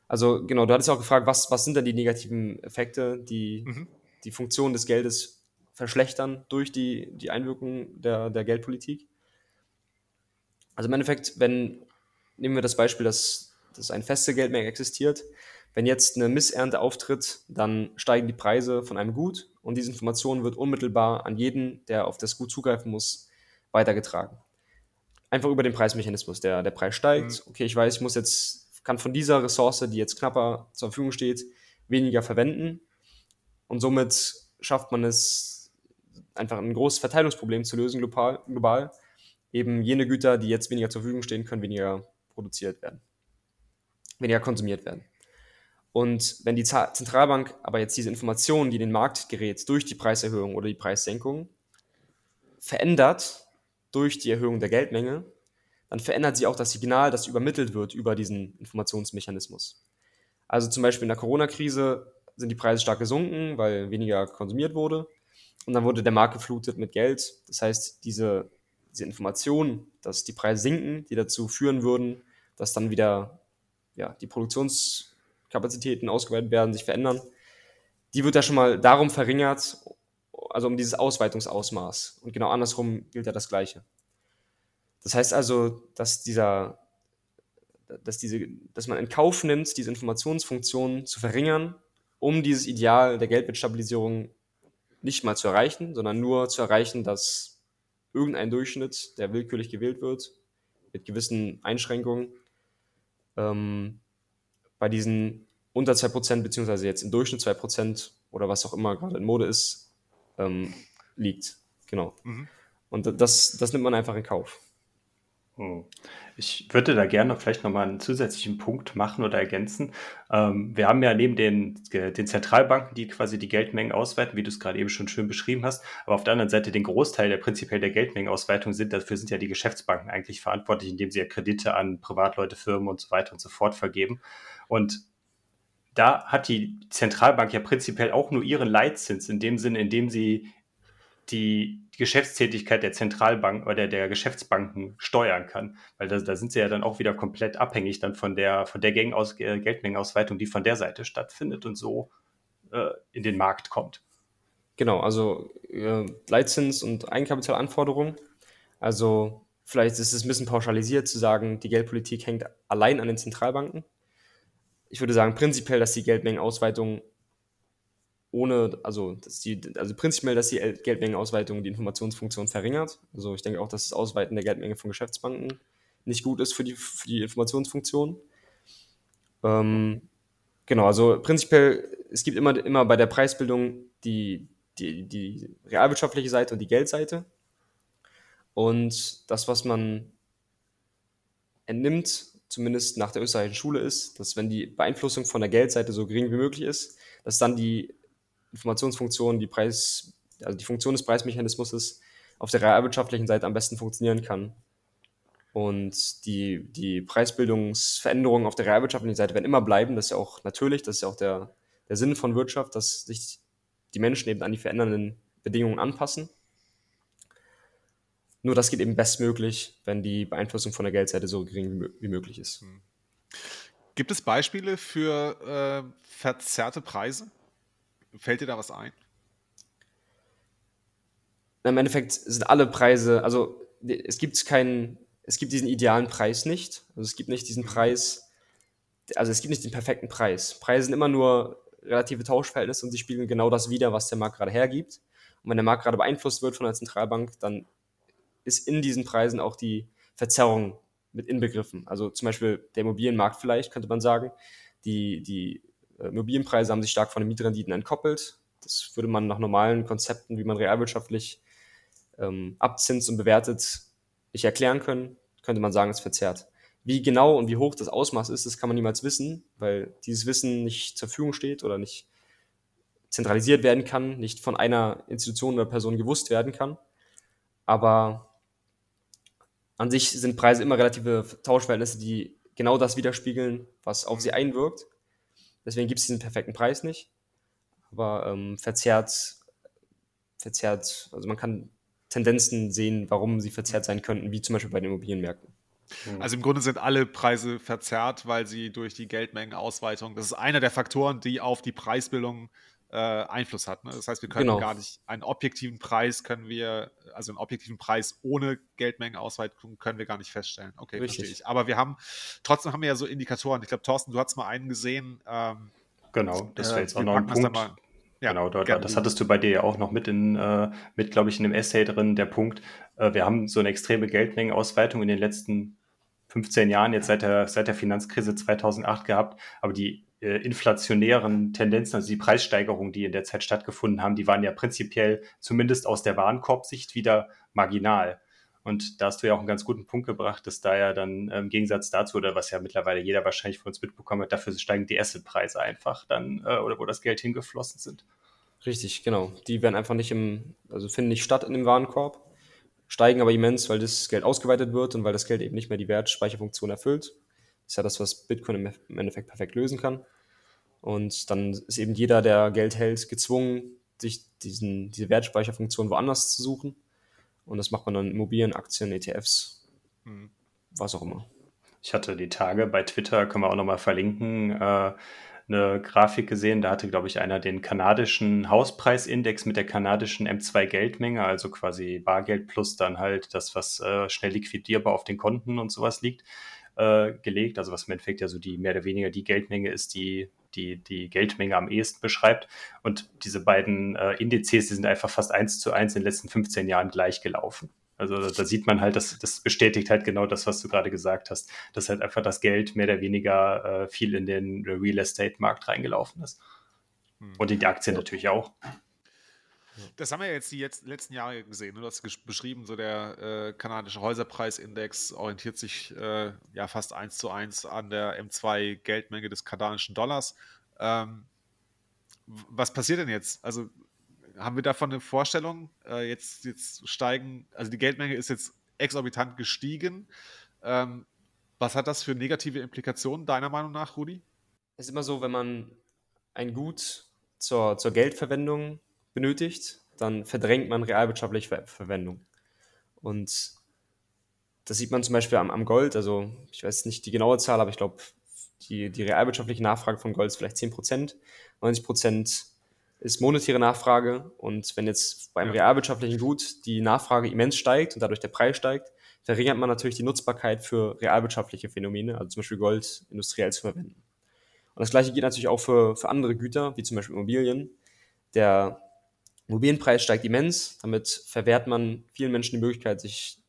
S3: Also genau, du hattest auch gefragt, was, was sind denn die negativen Effekte, die mhm. die Funktion des Geldes verschlechtern durch die, die Einwirkung der, der Geldpolitik. Also im Endeffekt, wenn, nehmen wir das Beispiel, dass, dass ein feste Geldmenge existiert, wenn jetzt eine Missernte auftritt, dann steigen die Preise von einem Gut und diese Information wird unmittelbar an jeden, der auf das Gut zugreifen muss, weitergetragen. Einfach über den Preismechanismus. Der, der Preis steigt, mhm. okay, ich weiß, ich muss jetzt, kann von dieser Ressource, die jetzt knapper zur Verfügung steht, weniger verwenden und somit schafft man es, einfach ein großes Verteilungsproblem zu lösen global, global eben jene Güter, die jetzt weniger zur Verfügung stehen, können weniger produziert werden, weniger konsumiert werden. Und wenn die Zentralbank aber jetzt diese Informationen, die in den Markt gerät, durch die Preiserhöhung oder die Preissenkung, verändert durch die Erhöhung der Geldmenge, dann verändert sie auch das Signal, das übermittelt wird über diesen Informationsmechanismus. Also zum Beispiel in der Corona-Krise sind die Preise stark gesunken, weil weniger konsumiert wurde. Und dann wurde der Markt geflutet mit Geld. Das heißt, diese, diese Informationen, dass die Preise sinken, die dazu führen würden, dass dann wieder ja, die Produktionskapazitäten ausgeweitet werden, sich verändern, die wird ja schon mal darum verringert, also um dieses Ausweitungsausmaß. Und genau andersrum gilt ja das Gleiche. Das heißt also, dass dieser, dass diese, dass man in Kauf nimmt, diese Informationsfunktion zu verringern, um dieses Ideal der Geldwertstabilisierung nicht mal zu erreichen, sondern nur zu erreichen, dass irgendein Durchschnitt, der willkürlich gewählt wird, mit gewissen Einschränkungen, ähm, bei diesen unter 2%, beziehungsweise jetzt im Durchschnitt 2% oder was auch immer gerade in Mode ist, ähm, liegt. Genau. Mhm. Und das, das nimmt man einfach in Kauf.
S2: Hm. Ich würde da gerne vielleicht nochmal einen zusätzlichen Punkt machen oder ergänzen. Ähm, wir haben ja neben den, den Zentralbanken, die quasi die Geldmengen ausweiten, wie du es gerade eben schon schön beschrieben hast, aber auf der anderen Seite den Großteil der prinzipiell der Geldmengenausweitung sind, dafür sind ja die Geschäftsbanken eigentlich verantwortlich, indem sie ja Kredite an Privatleute, Firmen und so weiter und so fort vergeben. Und da hat die Zentralbank ja prinzipiell auch nur ihren Leitzins in dem Sinne, in dem sie die, Geschäftstätigkeit der Zentralbank oder der Geschäftsbanken steuern kann. Weil da, da sind sie ja dann auch wieder komplett abhängig dann von der, von der Gängaus äh, Geldmengenausweitung, die von der Seite stattfindet und so äh, in den Markt kommt.
S3: Genau, also äh, Leitzins und Eigenkapitalanforderungen. Also vielleicht ist es ein bisschen pauschalisiert zu sagen, die Geldpolitik hängt allein an den Zentralbanken. Ich würde sagen, prinzipiell, dass die Geldmengenausweitung ohne, also, dass die, also prinzipiell, dass die Geldmengenausweitung die Informationsfunktion verringert. Also ich denke auch, dass das Ausweiten der Geldmenge von Geschäftsbanken nicht gut ist für die, für die Informationsfunktion. Ähm, genau, also prinzipiell, es gibt immer, immer bei der Preisbildung die, die, die realwirtschaftliche Seite und die Geldseite. Und das, was man entnimmt, zumindest nach der österreichischen Schule, ist, dass wenn die Beeinflussung von der Geldseite so gering wie möglich ist, dass dann die Informationsfunktion, die Preis, also die Funktion des Preismechanismus auf der realwirtschaftlichen Seite am besten funktionieren kann. Und die, die Preisbildungsveränderungen auf der realwirtschaftlichen Seite werden immer bleiben. Das ist ja auch natürlich, das ist ja auch der, der Sinn von Wirtschaft, dass sich die Menschen eben an die verändernden Bedingungen anpassen. Nur das geht eben bestmöglich, wenn die Beeinflussung von der Geldseite so gering wie möglich ist. Hm.
S1: Gibt es Beispiele für äh, verzerrte Preise? Fällt dir da was ein?
S3: Im Endeffekt sind alle Preise, also es gibt keinen, es gibt diesen idealen Preis nicht. Also es gibt nicht diesen mhm. Preis, also es gibt nicht den perfekten Preis. Preise sind immer nur relative Tauschverhältnisse und sie spiegeln genau das wider, was der Markt gerade hergibt. Und wenn der Markt gerade beeinflusst wird von der Zentralbank, dann ist in diesen Preisen auch die Verzerrung mit inbegriffen. Also zum Beispiel der Immobilienmarkt vielleicht, könnte man sagen. Die, die Immobilienpreise haben sich stark von den Mietrenditen entkoppelt. Das würde man nach normalen Konzepten, wie man realwirtschaftlich ähm, abzinst und bewertet, nicht erklären können. Könnte man sagen, es verzerrt. Wie genau und wie hoch das Ausmaß ist, das kann man niemals wissen, weil dieses Wissen nicht zur Verfügung steht oder nicht zentralisiert werden kann, nicht von einer Institution oder Person gewusst werden kann. Aber an sich sind Preise immer relative Tauschverhältnisse, die genau das widerspiegeln, was auf sie einwirkt. Deswegen gibt es diesen perfekten Preis nicht. Aber ähm, verzerrt, verzerrt, also man kann Tendenzen sehen, warum sie verzerrt sein könnten, wie zum Beispiel bei den Immobilienmärkten.
S1: Mhm. Also im Grunde sind alle Preise verzerrt, weil sie durch die Geldmengenausweitung, das ist einer der Faktoren, die auf die Preisbildung äh, Einfluss hat. Ne? Das heißt, wir können genau. gar nicht einen objektiven Preis können wir, also einen objektiven Preis ohne Geldmengenausweitung können wir gar nicht feststellen. Okay, Richtig. verstehe ich. Aber wir haben, trotzdem haben wir ja so Indikatoren. Ich glaube, Thorsten, du hast mal einen gesehen. Ähm,
S2: genau, das wäre jetzt auch noch ein Punkt. Ja, genau, dort, das hattest du bei dir ja auch noch mit in, äh, mit, glaube ich, in dem Essay drin, der Punkt. Äh, wir haben so eine extreme Geldmengenausweitung in den letzten 15 Jahren, jetzt seit der, seit der Finanzkrise 2008 gehabt, aber die äh, inflationären Tendenzen, also die Preissteigerungen, die in der Zeit stattgefunden haben, die waren ja prinzipiell zumindest aus der Warenkorbsicht wieder marginal. Und da hast du ja auch einen ganz guten Punkt gebracht, dass da ja dann im Gegensatz dazu, oder was ja mittlerweile jeder wahrscheinlich von uns mitbekommen hat, dafür steigen die Assetpreise einfach dann, äh, oder wo das Geld hingeflossen sind.
S3: Richtig, genau. Die werden einfach nicht im, also finden nicht statt in dem Warenkorb, steigen aber immens, weil das Geld ausgeweitet wird und weil das Geld eben nicht mehr die Wertspeicherfunktion erfüllt. Das ist ja das, was Bitcoin im Endeffekt perfekt lösen kann. Und dann ist eben jeder, der Geld hält, gezwungen, sich diesen, diese Wertspeicherfunktion woanders zu suchen. Und das macht man dann Immobilien, Aktien, ETFs, mhm. was auch immer.
S2: Ich hatte die Tage bei Twitter, können wir auch nochmal verlinken, äh, eine Grafik gesehen. Da hatte, glaube ich, einer den kanadischen Hauspreisindex mit der kanadischen M2-Geldmenge, also quasi Bargeld plus dann halt das, was äh, schnell liquidierbar auf den Konten und sowas liegt, äh, gelegt. Also was im Endeffekt ja so die mehr oder weniger die Geldmenge ist, die die, die Geldmenge am ehesten beschreibt. Und diese beiden äh, Indizes, die sind einfach fast eins zu eins in den letzten 15 Jahren gleich gelaufen. Also da sieht man halt, dass das bestätigt halt genau das, was du gerade gesagt hast, dass halt einfach das Geld mehr oder weniger äh, viel in den Real Estate Markt reingelaufen ist. Hm. Und in die Aktien natürlich auch.
S1: Das haben wir jetzt die jetzt, letzten Jahre gesehen. Ne? Du hast beschrieben, so der äh, kanadische Häuserpreisindex orientiert sich äh, ja fast eins zu eins an der M2 Geldmenge des kanadischen Dollars. Ähm, was passiert denn jetzt? Also haben wir davon eine Vorstellung? Äh, jetzt, jetzt steigen, also die Geldmenge ist jetzt exorbitant gestiegen. Ähm, was hat das für negative Implikationen, deiner Meinung nach, Rudi?
S3: Es ist immer so, wenn man ein Gut zur, zur Geldverwendung benötigt, dann verdrängt man realwirtschaftliche Ver Verwendung. Und das sieht man zum Beispiel am, am, Gold. Also, ich weiß nicht die genaue Zahl, aber ich glaube, die, die realwirtschaftliche Nachfrage von Gold ist vielleicht 10 Prozent. 90 Prozent ist monetäre Nachfrage. Und wenn jetzt beim realwirtschaftlichen Gut die Nachfrage immens steigt und dadurch der Preis steigt, verringert man natürlich die Nutzbarkeit für realwirtschaftliche Phänomene, also zum Beispiel Gold industriell zu verwenden. Und das gleiche geht natürlich auch für, für andere Güter, wie zum Beispiel Immobilien. Der Immobilienpreis steigt immens, damit verwehrt man vielen Menschen die Möglichkeit, sich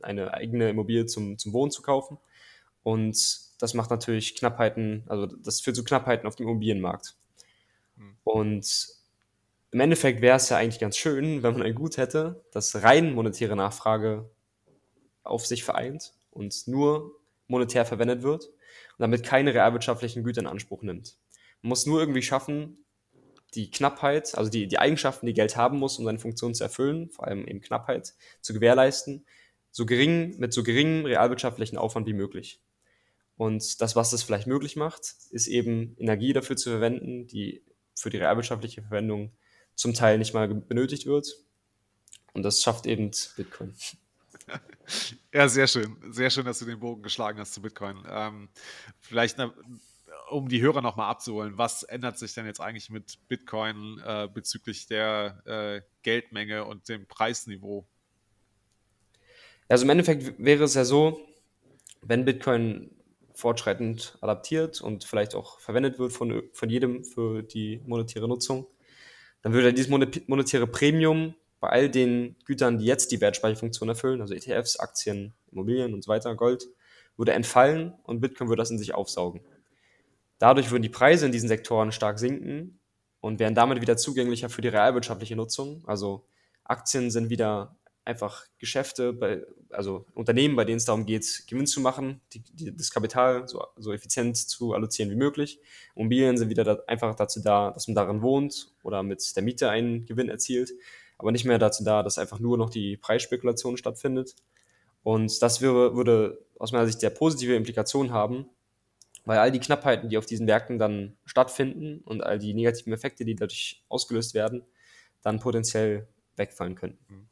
S3: eine eigene Immobilie zum, zum Wohnen zu kaufen. Und das macht natürlich Knappheiten, also das führt zu Knappheiten auf dem Immobilienmarkt. Mhm. Und im Endeffekt wäre es ja eigentlich ganz schön, wenn man ein Gut hätte, das rein monetäre Nachfrage auf sich vereint und nur monetär verwendet wird und damit keine realwirtschaftlichen Güter in Anspruch nimmt. Man muss nur irgendwie schaffen, die Knappheit, also die, die Eigenschaften, die Geld haben muss, um seine Funktion zu erfüllen, vor allem eben Knappheit, zu gewährleisten, so gering, mit so geringem realwirtschaftlichen Aufwand wie möglich. Und das, was das vielleicht möglich macht, ist eben Energie dafür zu verwenden, die für die realwirtschaftliche Verwendung zum Teil nicht mal benötigt wird. Und das schafft eben Bitcoin.
S1: Ja, sehr schön. Sehr schön, dass du den Bogen geschlagen hast zu Bitcoin. Ähm, vielleicht eine, um die Hörer nochmal abzuholen, was ändert sich denn jetzt eigentlich mit Bitcoin äh, bezüglich der äh, Geldmenge und dem Preisniveau?
S3: Also im Endeffekt wäre es ja so, wenn Bitcoin fortschreitend adaptiert und vielleicht auch verwendet wird von, von jedem für die monetäre Nutzung, dann würde dieses monetäre Premium bei all den Gütern, die jetzt die Wertspeicherfunktion erfüllen, also ETFs, Aktien, Immobilien und so weiter, Gold, würde entfallen und Bitcoin würde das in sich aufsaugen. Dadurch würden die Preise in diesen Sektoren stark sinken und wären damit wieder zugänglicher für die realwirtschaftliche Nutzung. Also Aktien sind wieder einfach Geschäfte, bei, also Unternehmen, bei denen es darum geht, Gewinn zu machen, die, die, das Kapital so, so, effizient zu allozieren wie möglich. Immobilien sind wieder da, einfach dazu da, dass man darin wohnt oder mit der Miete einen Gewinn erzielt, aber nicht mehr dazu da, dass einfach nur noch die Preisspekulation stattfindet. Und das wäre, würde aus meiner Sicht sehr positive Implikationen haben, weil all die Knappheiten, die auf diesen Märkten dann stattfinden und all die negativen Effekte, die dadurch ausgelöst werden, dann potenziell wegfallen könnten.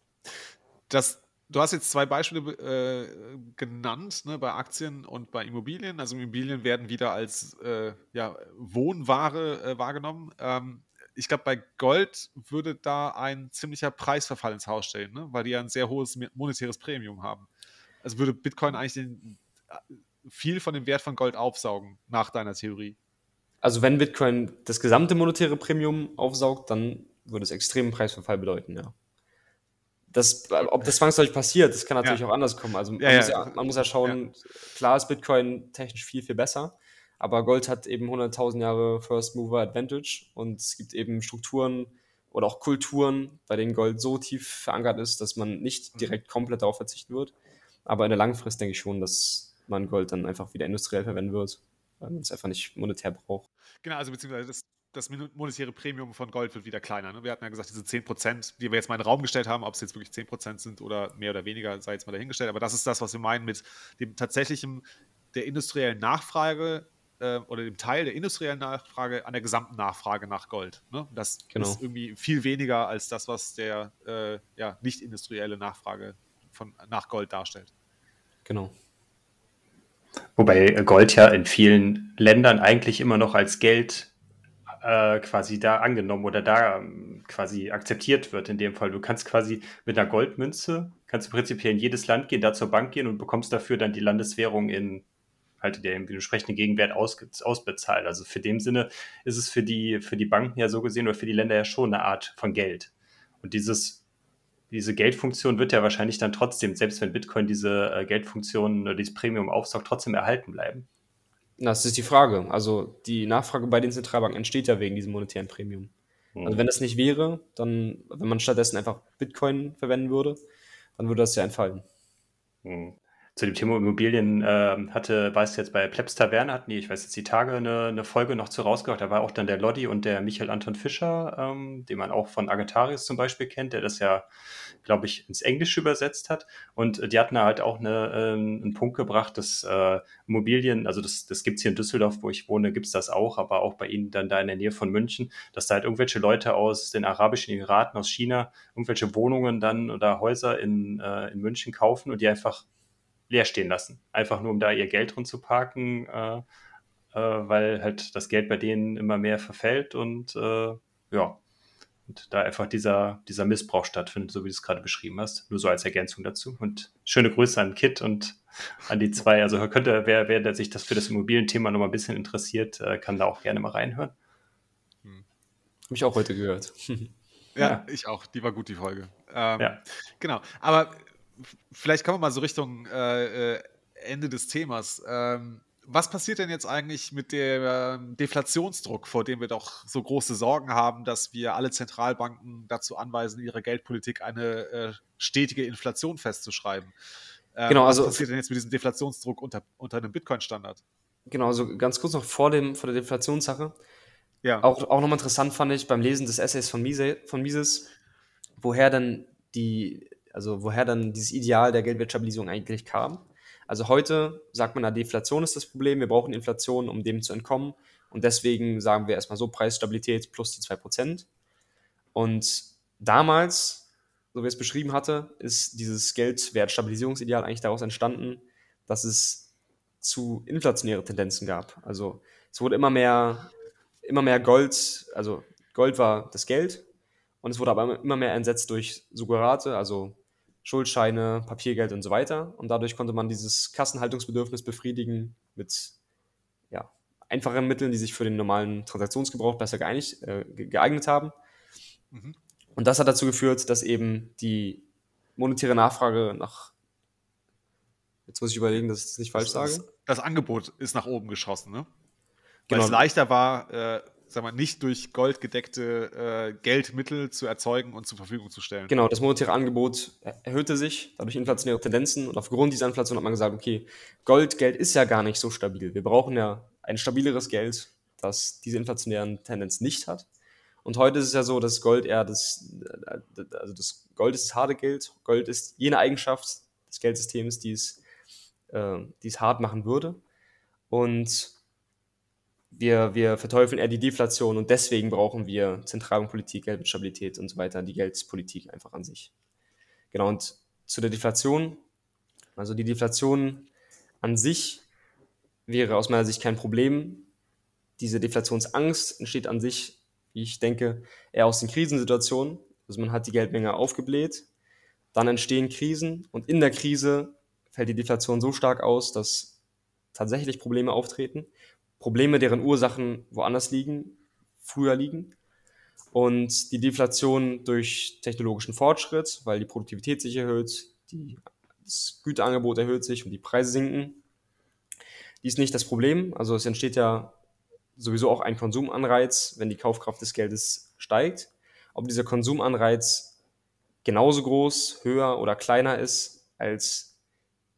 S1: Das, du hast jetzt zwei Beispiele äh, genannt, ne, bei Aktien und bei Immobilien. Also Immobilien werden wieder als äh, ja, Wohnware äh, wahrgenommen. Ähm, ich glaube, bei Gold würde da ein ziemlicher Preisverfall ins Haus stehen, ne? weil die ja ein sehr hohes monetäres Premium haben. Also würde Bitcoin eigentlich den, viel von dem Wert von Gold aufsaugen, nach deiner Theorie.
S3: Also wenn Bitcoin das gesamte monetäre Premium aufsaugt, dann würde es extremen Preisverfall bedeuten, ja. Das, ob das zwangsläufig passiert, das kann natürlich ja. auch anders kommen. Also man, ja, muss ja, man, muss ja, schauen, klar ist Bitcoin technisch viel, viel besser, aber Gold hat eben 100.000 Jahre First Mover Advantage und es gibt eben Strukturen oder auch Kulturen, bei denen Gold so tief verankert ist, dass man nicht direkt komplett darauf verzichten wird. Aber in der Langfrist denke ich schon, dass man Gold dann einfach wieder industriell verwenden wird, weil man es einfach nicht monetär braucht.
S1: Genau, also beziehungsweise das, das monetäre Premium von Gold wird wieder kleiner. Ne? Wir hatten ja gesagt, diese 10%, die wir jetzt mal in den Raum gestellt haben, ob es jetzt wirklich 10% sind oder mehr oder weniger, sei jetzt mal dahingestellt. Aber das ist das, was wir meinen mit dem tatsächlichen, der industriellen Nachfrage äh, oder dem Teil der industriellen Nachfrage an der gesamten Nachfrage nach Gold. Ne? Das
S3: Genau.
S1: ist irgendwie viel weniger als das, was der äh, ja, nicht industrielle Nachfrage von, nach Gold darstellt.
S3: Genau.
S2: Wobei Gold ja in vielen Ländern eigentlich immer noch als Geld äh, quasi da angenommen oder da ähm, quasi akzeptiert wird in dem Fall. Du kannst quasi mit einer Goldmünze, kannst du prinzipiell in jedes Land gehen, da zur Bank gehen und bekommst dafür dann die Landeswährung in halt der entsprechenden Gegenwert aus, ausbezahlt. Also für dem Sinne ist es für die, für die Banken ja so gesehen oder für die Länder ja schon eine Art von Geld. Und dieses, diese Geldfunktion wird ja wahrscheinlich dann trotzdem, selbst wenn Bitcoin diese äh, Geldfunktion oder dieses Premium aufsaugt, trotzdem erhalten bleiben.
S3: Das ist die Frage. Also die Nachfrage bei den Zentralbanken entsteht ja wegen diesem monetären Premium. Also wenn das nicht wäre, dann, wenn man stattdessen einfach Bitcoin verwenden würde, dann würde das ja entfallen.
S2: Hm. Zu dem Thema Immobilien äh, hatte, es jetzt bei Plebs Taverne, hatten die, ich weiß jetzt die Tage, eine, eine Folge noch zu rausgebracht. Da war auch dann der Lodi und der Michael Anton Fischer, ähm, den man auch von Agentarius zum Beispiel kennt, der das ja, glaube ich, ins Englische übersetzt hat. Und die hatten da halt auch eine, äh, einen Punkt gebracht, dass äh, Immobilien, also das, das gibt es hier in Düsseldorf, wo ich wohne, gibt es das auch, aber auch bei Ihnen dann da in der Nähe von München, dass da halt irgendwelche Leute aus den Arabischen Emiraten, aus China, irgendwelche Wohnungen dann oder Häuser in, äh, in München kaufen und die einfach leer stehen lassen. Einfach nur, um da ihr Geld drin zu parken, äh, äh, weil halt das Geld bei denen immer mehr verfällt und äh, ja, und da einfach dieser, dieser Missbrauch stattfindet, so wie du es gerade beschrieben hast. Nur so als Ergänzung dazu. Und schöne Grüße an Kit und an die zwei. Also könnte, wer, wer der sich das für das Immobilienthema noch mal ein bisschen interessiert, äh, kann da auch gerne mal reinhören.
S3: Habe ich auch heute gehört.
S1: Ja,
S2: Ja.
S1: ich auch. Die war gut, die Folge. Ähm,
S2: Ja.
S1: Genau. Aber vielleicht kommen wir mal so Richtung äh, äh, Ende des Themas. Ähm, was passiert denn jetzt eigentlich mit dem ähm, Deflationsdruck, vor dem wir doch so große Sorgen haben, dass wir alle Zentralbanken dazu anweisen, ihre Geldpolitik eine äh, stetige Inflation festzuschreiben? Ähm,
S3: Genau,
S1: was
S3: also-
S1: passiert denn jetzt mit diesem Deflationsdruck unter, unter einem Bitcoin-Standard?
S3: Genau, also ganz kurz noch vor, dem, vor der Deflationssache.
S1: Ja.
S3: Auch, auch nochmal interessant fand ich beim Lesen des Essays von, Mise, von Mises, woher dann die, also woher dann dieses Ideal der Geldwertstabilisierung eigentlich kam. Also heute sagt man, na, Deflation ist das Problem, wir brauchen Inflation, um dem zu entkommen. Und deswegen sagen wir erstmal so Preisstabilität plus die 2%. Und damals, so wie es beschrieben hatte, ist dieses Geldwertstabilisierungsideal eigentlich daraus entstanden, dass es zu inflationäre Tendenzen gab. Also es wurde immer mehr, immer mehr Gold, also Gold war das Geld und es wurde aber immer mehr ersetzt durch Suggerate, also Schuldscheine, Papiergeld und so weiter. Und dadurch konnte man dieses Kassenhaltungsbedürfnis befriedigen mit ja, einfachen Mitteln, die sich für den normalen Transaktionsgebrauch besser geeinigt, äh, ge- geeignet haben.
S1: Mhm.
S3: Und das hat dazu geführt, dass eben die monetäre Nachfrage nach, jetzt muss ich überlegen, dass ich das nicht falsch
S1: das,
S3: sage.
S1: das Angebot ist nach oben geschossen, ne? Weil
S3: Genau.
S1: es leichter war, äh, sag mal, nicht durch goldgedeckte äh, Geldmittel zu erzeugen und zur Verfügung zu stellen.
S3: Genau, das monetäre Angebot er- erhöhte sich, dadurch inflationäre Tendenzen und aufgrund dieser Inflation hat man gesagt, okay, Gold, Geld ist ja gar nicht so stabil. Wir brauchen ja ein stabileres Geld, das diese inflationären Tendenzen nicht hat. Und heute ist es ja so, dass Gold eher das, äh, also das Gold ist das harte Geld. Gold ist jene Eigenschaft des Geldsystems, die es, äh, die es hart machen würde. Und wir, wir verteufeln eher die Deflation und deswegen brauchen wir Zentralbankpolitik, Geldstabilität und so weiter, die Geldpolitik einfach an sich. Genau, und zu der Deflation, also die Deflation an sich wäre aus meiner Sicht kein Problem. Diese Deflationsangst entsteht an sich, wie ich denke, eher aus den Krisensituationen. Also man hat die Geldmenge aufgebläht, dann entstehen Krisen und in der Krise fällt die Deflation so stark aus, dass tatsächlich Probleme auftreten. Probleme, deren Ursachen woanders liegen, früher liegen. Und die Deflation durch technologischen Fortschritt, weil die Produktivität sich erhöht, die, das Güterangebot erhöht sich und die Preise sinken. Die ist nicht das Problem. Also es entsteht ja sowieso auch ein Konsumanreiz, wenn die Kaufkraft des Geldes steigt. Ob dieser Konsumanreiz genauso groß, höher oder kleiner ist als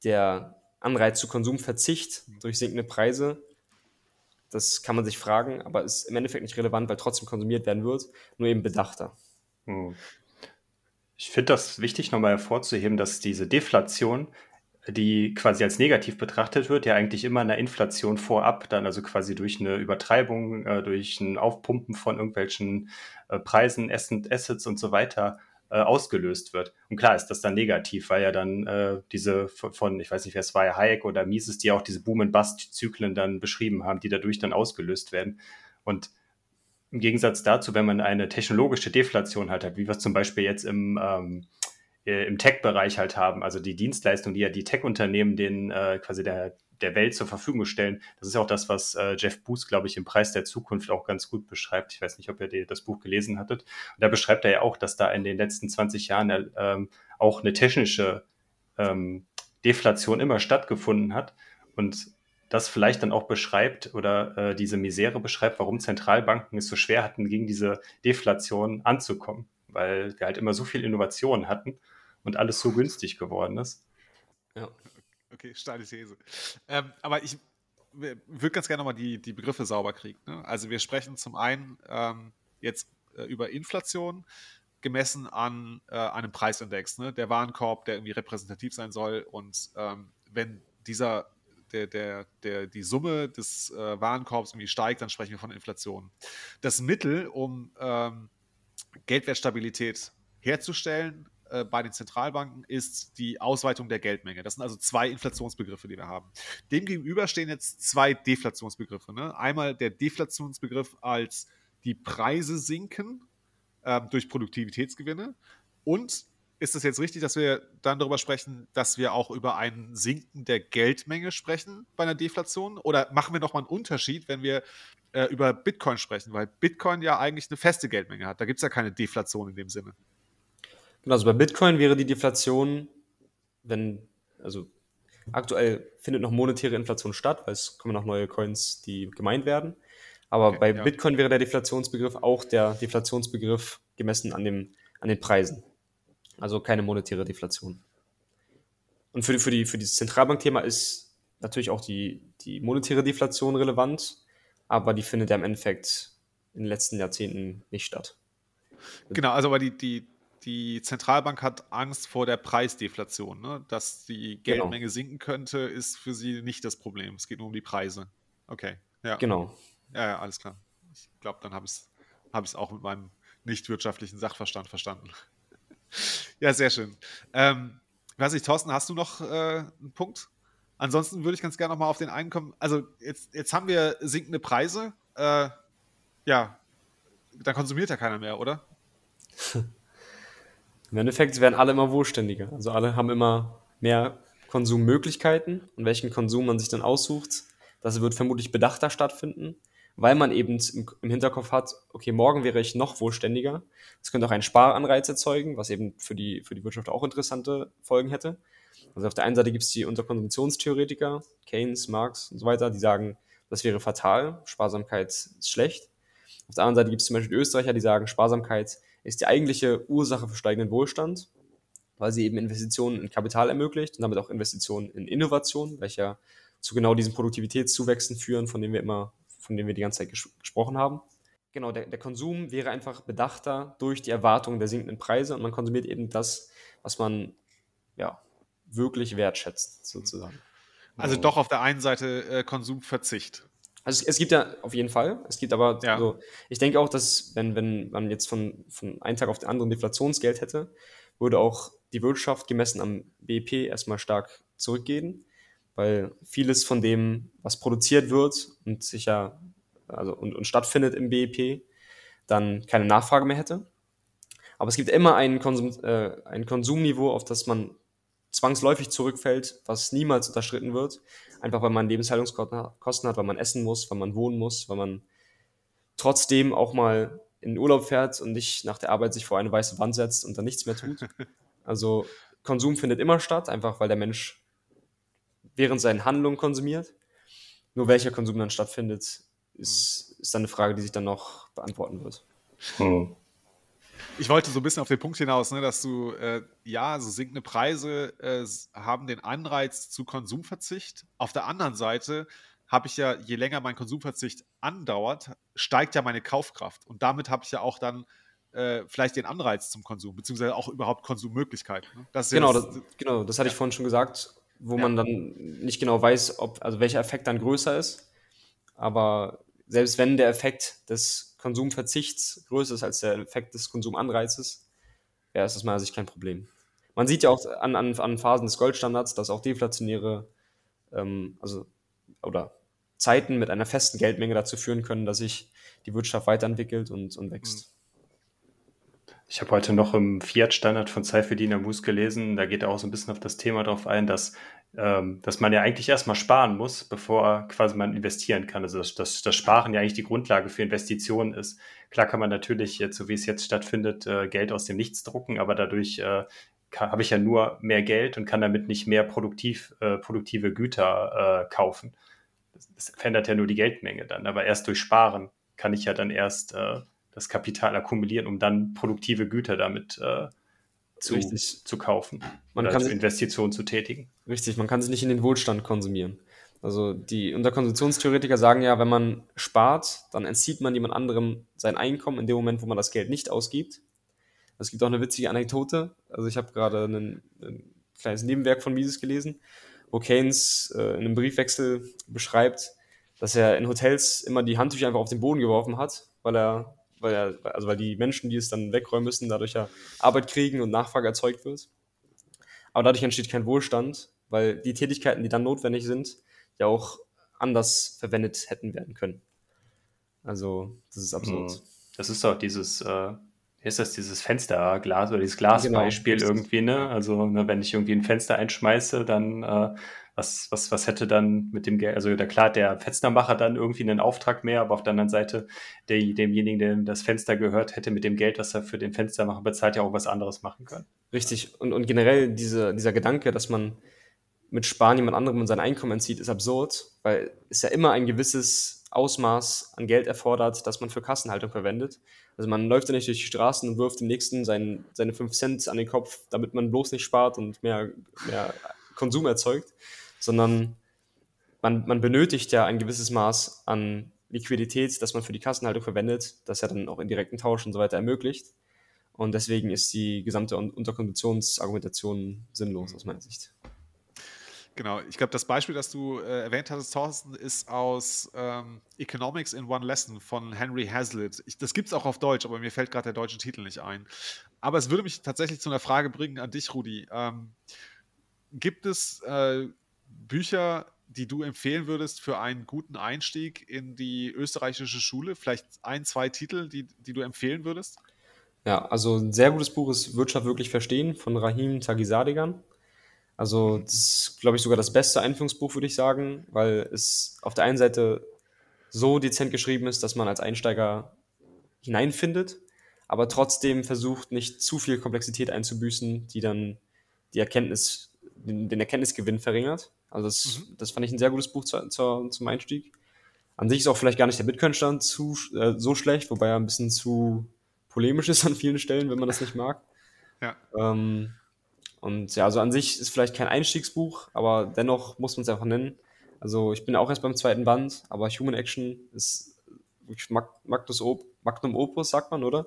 S3: der Anreiz zu Konsumverzicht durch sinkende Preise, das kann man sich fragen, aber ist im Endeffekt nicht relevant, weil trotzdem konsumiert werden wird, nur eben bedachter.
S2: Hm. Ich finde das wichtig, nochmal hervorzuheben, dass diese Deflation die quasi als negativ betrachtet wird, ja eigentlich immer einer Inflation vorab, dann also quasi durch eine Übertreibung, äh, durch ein Aufpumpen von irgendwelchen äh, Preisen, Assets und so weiter ausgelöst wird. Und klar ist das dann negativ, weil ja dann äh, diese von, ich weiß nicht, wer es war, Hayek oder Mises, die auch diese Boom-and-Bust-Zyklen dann beschrieben haben, die dadurch dann ausgelöst werden. Und im Gegensatz dazu, wenn man eine technologische Deflation halt hat, wie wir es zum Beispiel jetzt im ähm, äh, im Tech-Bereich halt haben, also die Dienstleistungen, die ja die Tech-Unternehmen den äh, quasi der, der Welt zur Verfügung stellen. Das ist auch das, was äh, Jeff Booth, glaube ich, im Preis der Zukunft auch ganz gut beschreibt. Ich weiß nicht, ob ihr die, das Buch gelesen hattet. Und da beschreibt er ja auch, dass da in den letzten 20 Jahren äh, ähm, auch eine technische ähm, Deflation immer stattgefunden hat. Und das vielleicht dann auch beschreibt oder äh, diese Misere beschreibt, warum Zentralbanken es so schwer hatten, gegen diese Deflation anzukommen, weil wir halt immer so viel Innovation hatten und alles so günstig geworden ist.
S1: Ja. Okay, steile These. Ähm, aber ich würde ganz gerne nochmal die, die Begriffe sauber kriegen. Ne? Also wir sprechen zum einen ähm, jetzt äh, über Inflation gemessen an äh, einem Preisindex, ne? der Warenkorb, der irgendwie repräsentativ sein soll. Und ähm, wenn dieser der, der, der, die Summe des äh, Warenkorbs irgendwie steigt, dann sprechen wir von Inflation. Das Mittel, um ähm, Geldwertstabilität herzustellen, äh, bei den Zentralbanken ist die Ausweitung der Geldmenge. Das sind also zwei Inflationsbegriffe, die wir haben. Demgegenüber stehen jetzt zwei Deflationsbegriffe. Ne? Einmal der Deflationsbegriff als die Preise sinken äh, durch Produktivitätsgewinne und ist es jetzt richtig, dass wir dann darüber sprechen, dass wir auch über ein Sinken der Geldmenge sprechen bei einer Deflation? Oder machen wir nochmal einen Unterschied, wenn wir äh, über Bitcoin sprechen? Weil Bitcoin ja eigentlich eine feste Geldmenge hat. Da gibt es ja keine Deflation in dem Sinne.
S3: Genau, also bei Bitcoin wäre die Deflation, wenn, also aktuell findet noch monetäre Inflation statt, weil es kommen noch neue Coins, die gemeint werden. Aber okay, bei ja. Bitcoin wäre der Deflationsbegriff auch der Deflationsbegriff gemessen an, dem, an den Preisen. Also keine monetäre Deflation. Und für, die, für, die, für dieses Zentralbankthema ist natürlich auch die, die monetäre Deflation relevant, aber die findet ja im Endeffekt in den letzten Jahrzehnten nicht statt.
S1: Genau, also aber die, die, die Zentralbank hat Angst vor der Preisdeflation. Ne? Dass die genau. Geldmenge genau. sinken könnte, ist für sie nicht das Problem. Es geht nur um die Preise. Okay, ja.
S3: Genau.
S1: Ja, ja alles klar. Ich glaube, dann habe ich es hab auch mit meinem nicht wirtschaftlichen Sachverstand verstanden. ja, sehr schön. Ähm, weiß ich, Thorsten, hast du noch äh, einen Punkt? Ansonsten würde ich ganz gerne nochmal auf den einen kommen. Also, jetzt, jetzt haben wir sinkende Preise. Äh, ja, dann konsumiert ja keiner mehr, oder?
S3: Im Endeffekt werden alle immer wohlständiger. Also alle haben immer mehr Konsummöglichkeiten und welchen Konsum man sich dann aussucht, das wird vermutlich bedachter stattfinden, weil man eben im Hinterkopf hat, okay, morgen wäre ich noch wohlständiger. Das könnte auch einen Sparanreiz erzeugen, was eben für die, für die Wirtschaft auch interessante Folgen hätte. Also auf der einen Seite gibt es die Unterkonsumptionstheoretiker, Keynes, Marx und so weiter, die sagen, das wäre fatal, Sparsamkeit ist schlecht. Auf der anderen Seite gibt es zum Beispiel die Österreicher, die sagen, Sparsamkeit ist die eigentliche Ursache für steigenden Wohlstand, weil sie eben Investitionen in Kapital ermöglicht und damit auch Investitionen in Innovation, welche zu genau diesen Produktivitätszuwächsen führen, von denen wir immer, von denen wir die ganze Zeit ges gesprochen haben. Genau, der, der Konsum wäre einfach bedachter durch die Erwartung der sinkenden Preise und man konsumiert eben das, was man ja wirklich wertschätzt, sozusagen.
S1: Also doch auf der einen Seite äh, Konsumverzicht.
S3: Also es, es, gibt ja auf jeden Fall, es gibt aber, ja. so, ich denke auch, dass wenn, wenn man jetzt von, von einem Tag auf den anderen Deflationsgeld hätte, würde auch die Wirtschaft gemessen am BIP erstmal stark zurückgehen, weil vieles von dem, was produziert wird und sicher also und, und stattfindet im BIP, dann keine Nachfrage mehr hätte. Aber es gibt immer ein, Konsum, äh, ein Konsumniveau, auf das man zwangsläufig zurückfällt, was niemals unterschritten wird, einfach weil man Lebenshaltungskosten hat, weil man essen muss, weil man wohnen muss, weil man trotzdem auch mal in den Urlaub fährt und nicht nach der Arbeit sich vor eine weiße Wand setzt und dann nichts mehr tut. Also Konsum findet immer statt, einfach weil der Mensch während seinen Handlungen konsumiert. Nur welcher Konsum dann stattfindet, ist, ist dann eine Frage, die sich dann noch beantworten wird. Hm
S1: ich wollte so ein bisschen auf den Punkt hinaus, ne, dass du, äh, ja, so sinkende Preise äh, haben den Anreiz zu Konsumverzicht. Auf der anderen Seite habe ich ja, je länger mein Konsumverzicht andauert, steigt ja meine Kaufkraft. Und damit habe ich ja auch dann äh, vielleicht den Anreiz zum Konsum, beziehungsweise auch überhaupt Konsummöglichkeiten. Ne?
S3: Das genau, ja das, das, genau, das hatte ich vorhin schon gesagt. wo
S1: Ja.
S3: man dann nicht genau weiß, ob, also welcher Effekt dann größer ist. Aber selbst wenn der Effekt des Konsumverzichts größer ist als der Effekt des Konsumanreizes, wäre es aus meiner Sicht kein Problem. Man sieht ja auch an, an, an Phasen des Goldstandards, dass auch deflationäre, ähm, also oder Zeiten mit einer festen Geldmenge dazu führen können, dass sich die Wirtschaft weiterentwickelt und, und wächst.
S2: Ich habe heute noch im Fiat-Standard von Seyfedin Amus gelesen, da geht er auch so ein bisschen auf das Thema drauf ein, dass, ähm, dass man ja eigentlich erstmal sparen muss, bevor quasi man investieren kann. Also dass, dass das Sparen ja eigentlich die Grundlage für Investitionen ist. Klar kann man natürlich, jetzt, so wie es jetzt stattfindet, äh, Geld aus dem Nichts drucken, aber dadurch äh, habe ich ja nur mehr Geld und kann damit nicht mehr produktiv, äh, produktive Güter äh, kaufen. Das, das, verändert ja nur die Geldmenge dann. Aber erst durch Sparen kann ich ja dann erst äh, das Kapital akkumulieren, um dann produktive Güter damit äh, zu, zu kaufen
S3: man
S2: oder
S3: kann
S2: zu Investitionen zu tätigen.
S3: Richtig, man kann sich nicht in den Wohlstand konsumieren. Also die Unterkonsumtionstheoretiker sagen ja, wenn man spart, dann entzieht man jemand anderem sein Einkommen in dem Moment, wo man das Geld nicht ausgibt. Es gibt auch eine witzige Anekdote. Also ich habe gerade ein, ein, kleines Nebenwerk von Mises gelesen, wo Keynes äh, in einem Briefwechsel beschreibt, dass er in Hotels immer die Handtücher einfach auf den Boden geworfen hat, weil er, weil er, also weil die Menschen, die es dann wegräumen müssen, dadurch ja Arbeit kriegen und Nachfrage erzeugt wird. Aber dadurch entsteht kein Wohlstand, weil die Tätigkeiten, die dann notwendig sind, ja auch anders verwendet hätten werden können. Also, das ist absurd.
S2: Das ist doch dieses, äh, ist das dieses Fensterglas oder dieses Glasbeispiel genau, irgendwie, ne? Also, ne, wenn ich irgendwie ein Fenster einschmeiße, dann äh, was, was, was hätte dann mit dem Geld, also da klar, der Fenstermacher dann irgendwie einen Auftrag mehr, aber auf der anderen Seite, der, demjenigen, dem das Fenster gehört, hätte mit dem Geld, das er für den Fenstermacher bezahlt, ja auch was anderes machen können.
S3: Richtig. Und, und generell diese, dieser Gedanke, dass man mit Sparen jemand anderem sein Einkommen entzieht, ist absurd, weil es ja immer ein gewisses Ausmaß an Geld erfordert, das man für Kassenhaltung verwendet. Also man läuft ja nicht durch die Straßen und wirft dem Nächsten sein, seine 5 Cent an den Kopf, damit man bloß nicht spart und mehr, mehr Konsum erzeugt, sondern man, man benötigt ja ein gewisses Maß an Liquidität, das man für die Kassenhaltung verwendet, das ja dann auch indirekten Tausch und so weiter ermöglicht. Und deswegen ist die gesamte Unterkonditionsargumentation sinnlos aus meiner Sicht.
S1: Genau, ich glaube, das Beispiel, das du äh, erwähnt hattest, Thorsten, ist aus ähm, Economics in One Lesson von Henry Hazlitt. Ich, das gibt es auch auf Deutsch, aber mir fällt gerade der deutsche Titel nicht ein. Aber es würde mich tatsächlich zu einer Frage bringen an dich, Rudi. Ähm, gibt es äh, Bücher, die du empfehlen würdest für einen guten Einstieg in die österreichische Schule? Vielleicht ein, zwei Titel, die, die du empfehlen würdest?
S3: Ja, also ein sehr gutes Buch ist Wirtschaft wirklich verstehen von Rahim Tagisadigan. Also das ist, glaube ich, sogar das beste Einführungsbuch, würde ich sagen, weil es auf der einen Seite so dezent geschrieben ist, dass man als Einsteiger hineinfindet, aber trotzdem versucht, nicht zu viel Komplexität einzubüßen, die dann die Erkenntnis, den, den Erkenntnisgewinn verringert. Also das, mhm. das fand ich ein sehr gutes Buch zu, zu, zum Einstieg. An sich ist auch vielleicht gar nicht der Bitcoin-Stand zu, äh, so schlecht, wobei er ein bisschen zu polemisch ist an vielen Stellen, wenn man das nicht mag.
S1: Ja.
S3: Ähm, und ja, also an sich ist vielleicht kein Einstiegsbuch, aber dennoch muss man es einfach nennen. Also ich bin auch erst beim zweiten Band, aber Human Action ist wirklich Magnus Op Magnum Opus, sagt man, oder?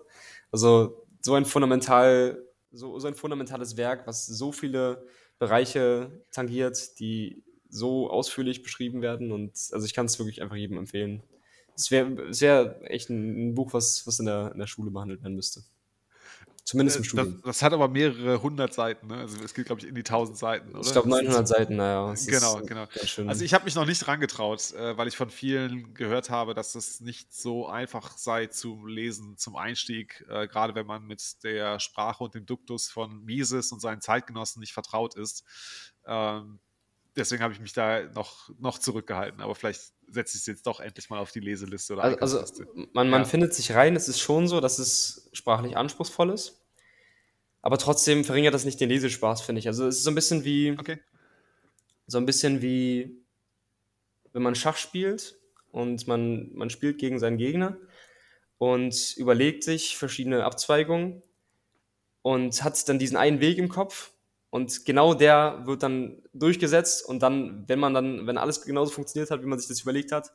S3: Also so ein fundamental, so, so ein fundamentales Werk, was so viele Bereiche tangiert, die so ausführlich beschrieben werden. Und also ich kann es wirklich einfach jedem empfehlen. Es wäre wär echt ein, ein, Buch, was, was in, der, in der Schule behandelt werden müsste. Zumindest im Studium.
S1: Das, das, hat aber mehrere hundert Seiten, ne? Also es geht, glaube ich, in die tausend Seiten, oder?
S3: Ich glaube 900 Seiten, naja.
S1: Genau, genau. Also ich habe mich noch nicht rangetraut, äh, weil ich von vielen gehört habe, dass es nicht so einfach sei zu lesen zum Einstieg, äh, gerade wenn man mit der Sprache und dem Duktus von Mises und seinen Zeitgenossen nicht vertraut ist. Ähm, deswegen habe ich mich da noch, noch zurückgehalten. Aber vielleicht setze ich es jetzt doch endlich mal auf die Leseliste oder
S3: Also, also man, man ja. findet sich rein. Es ist schon so, dass es sprachlich anspruchsvoll ist. Aber trotzdem verringert das nicht den Lesespaß, finde ich. Also es ist so ein bisschen wie.
S1: Okay.
S3: So ein bisschen wie, wenn man Schach spielt und man, man spielt gegen seinen Gegner und überlegt sich verschiedene Abzweigungen und hat dann diesen einen Weg im Kopf und genau der wird dann durchgesetzt und dann, wenn man dann, wenn alles genauso funktioniert hat, wie man sich das überlegt hat,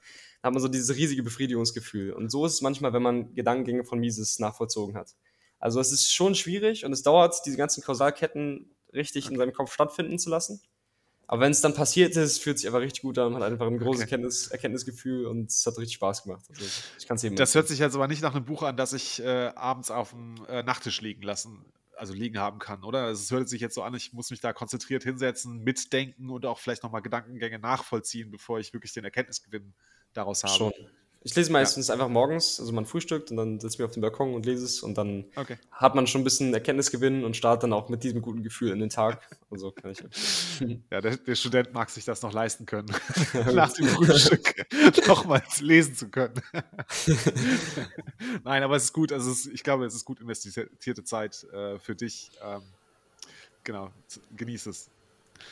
S3: dann hat man so dieses riesige Befriedigungsgefühl. Und so ist es manchmal, wenn man Gedankengänge von Mises nachvollzogen hat. Also es ist schon schwierig und es dauert, diese ganzen Kausalketten richtig okay. in seinem Kopf stattfinden zu lassen. Aber wenn es dann passiert ist, fühlt sich einfach richtig gut an. Man hat einfach ein großes
S1: Okay.
S3: Erkenntnis, Erkenntnisgefühl und es hat richtig Spaß gemacht. Also, ich kann es jedem
S1: Das
S3: empfehlen.
S1: hört sich jetzt aber nicht nach einem Buch an, das ich äh, abends auf dem äh, Nachttisch liegen lassen, also liegen haben kann, oder? Also es hört sich jetzt so an, ich muss mich da konzentriert hinsetzen, mitdenken und auch vielleicht nochmal Gedankengänge nachvollziehen, bevor ich wirklich den Erkenntnisgewinn daraus habe.
S3: Schon. Ich lese meistens einfach morgens, also man frühstückt und dann sitze ich mir auf dem Balkon und lese es und dann
S1: Okay.
S3: hat man schon ein bisschen Erkenntnisgewinn und startet dann auch mit diesem guten Gefühl in den Tag. Also kann ich.
S1: Ja, der, der Student mag sich das noch leisten können, nach dem Frühstück nochmals lesen zu können. Nein, aber es ist gut. Also es ist, ich glaube, es ist gut investierte Zeit äh, für dich. Ähm, genau, genieß es.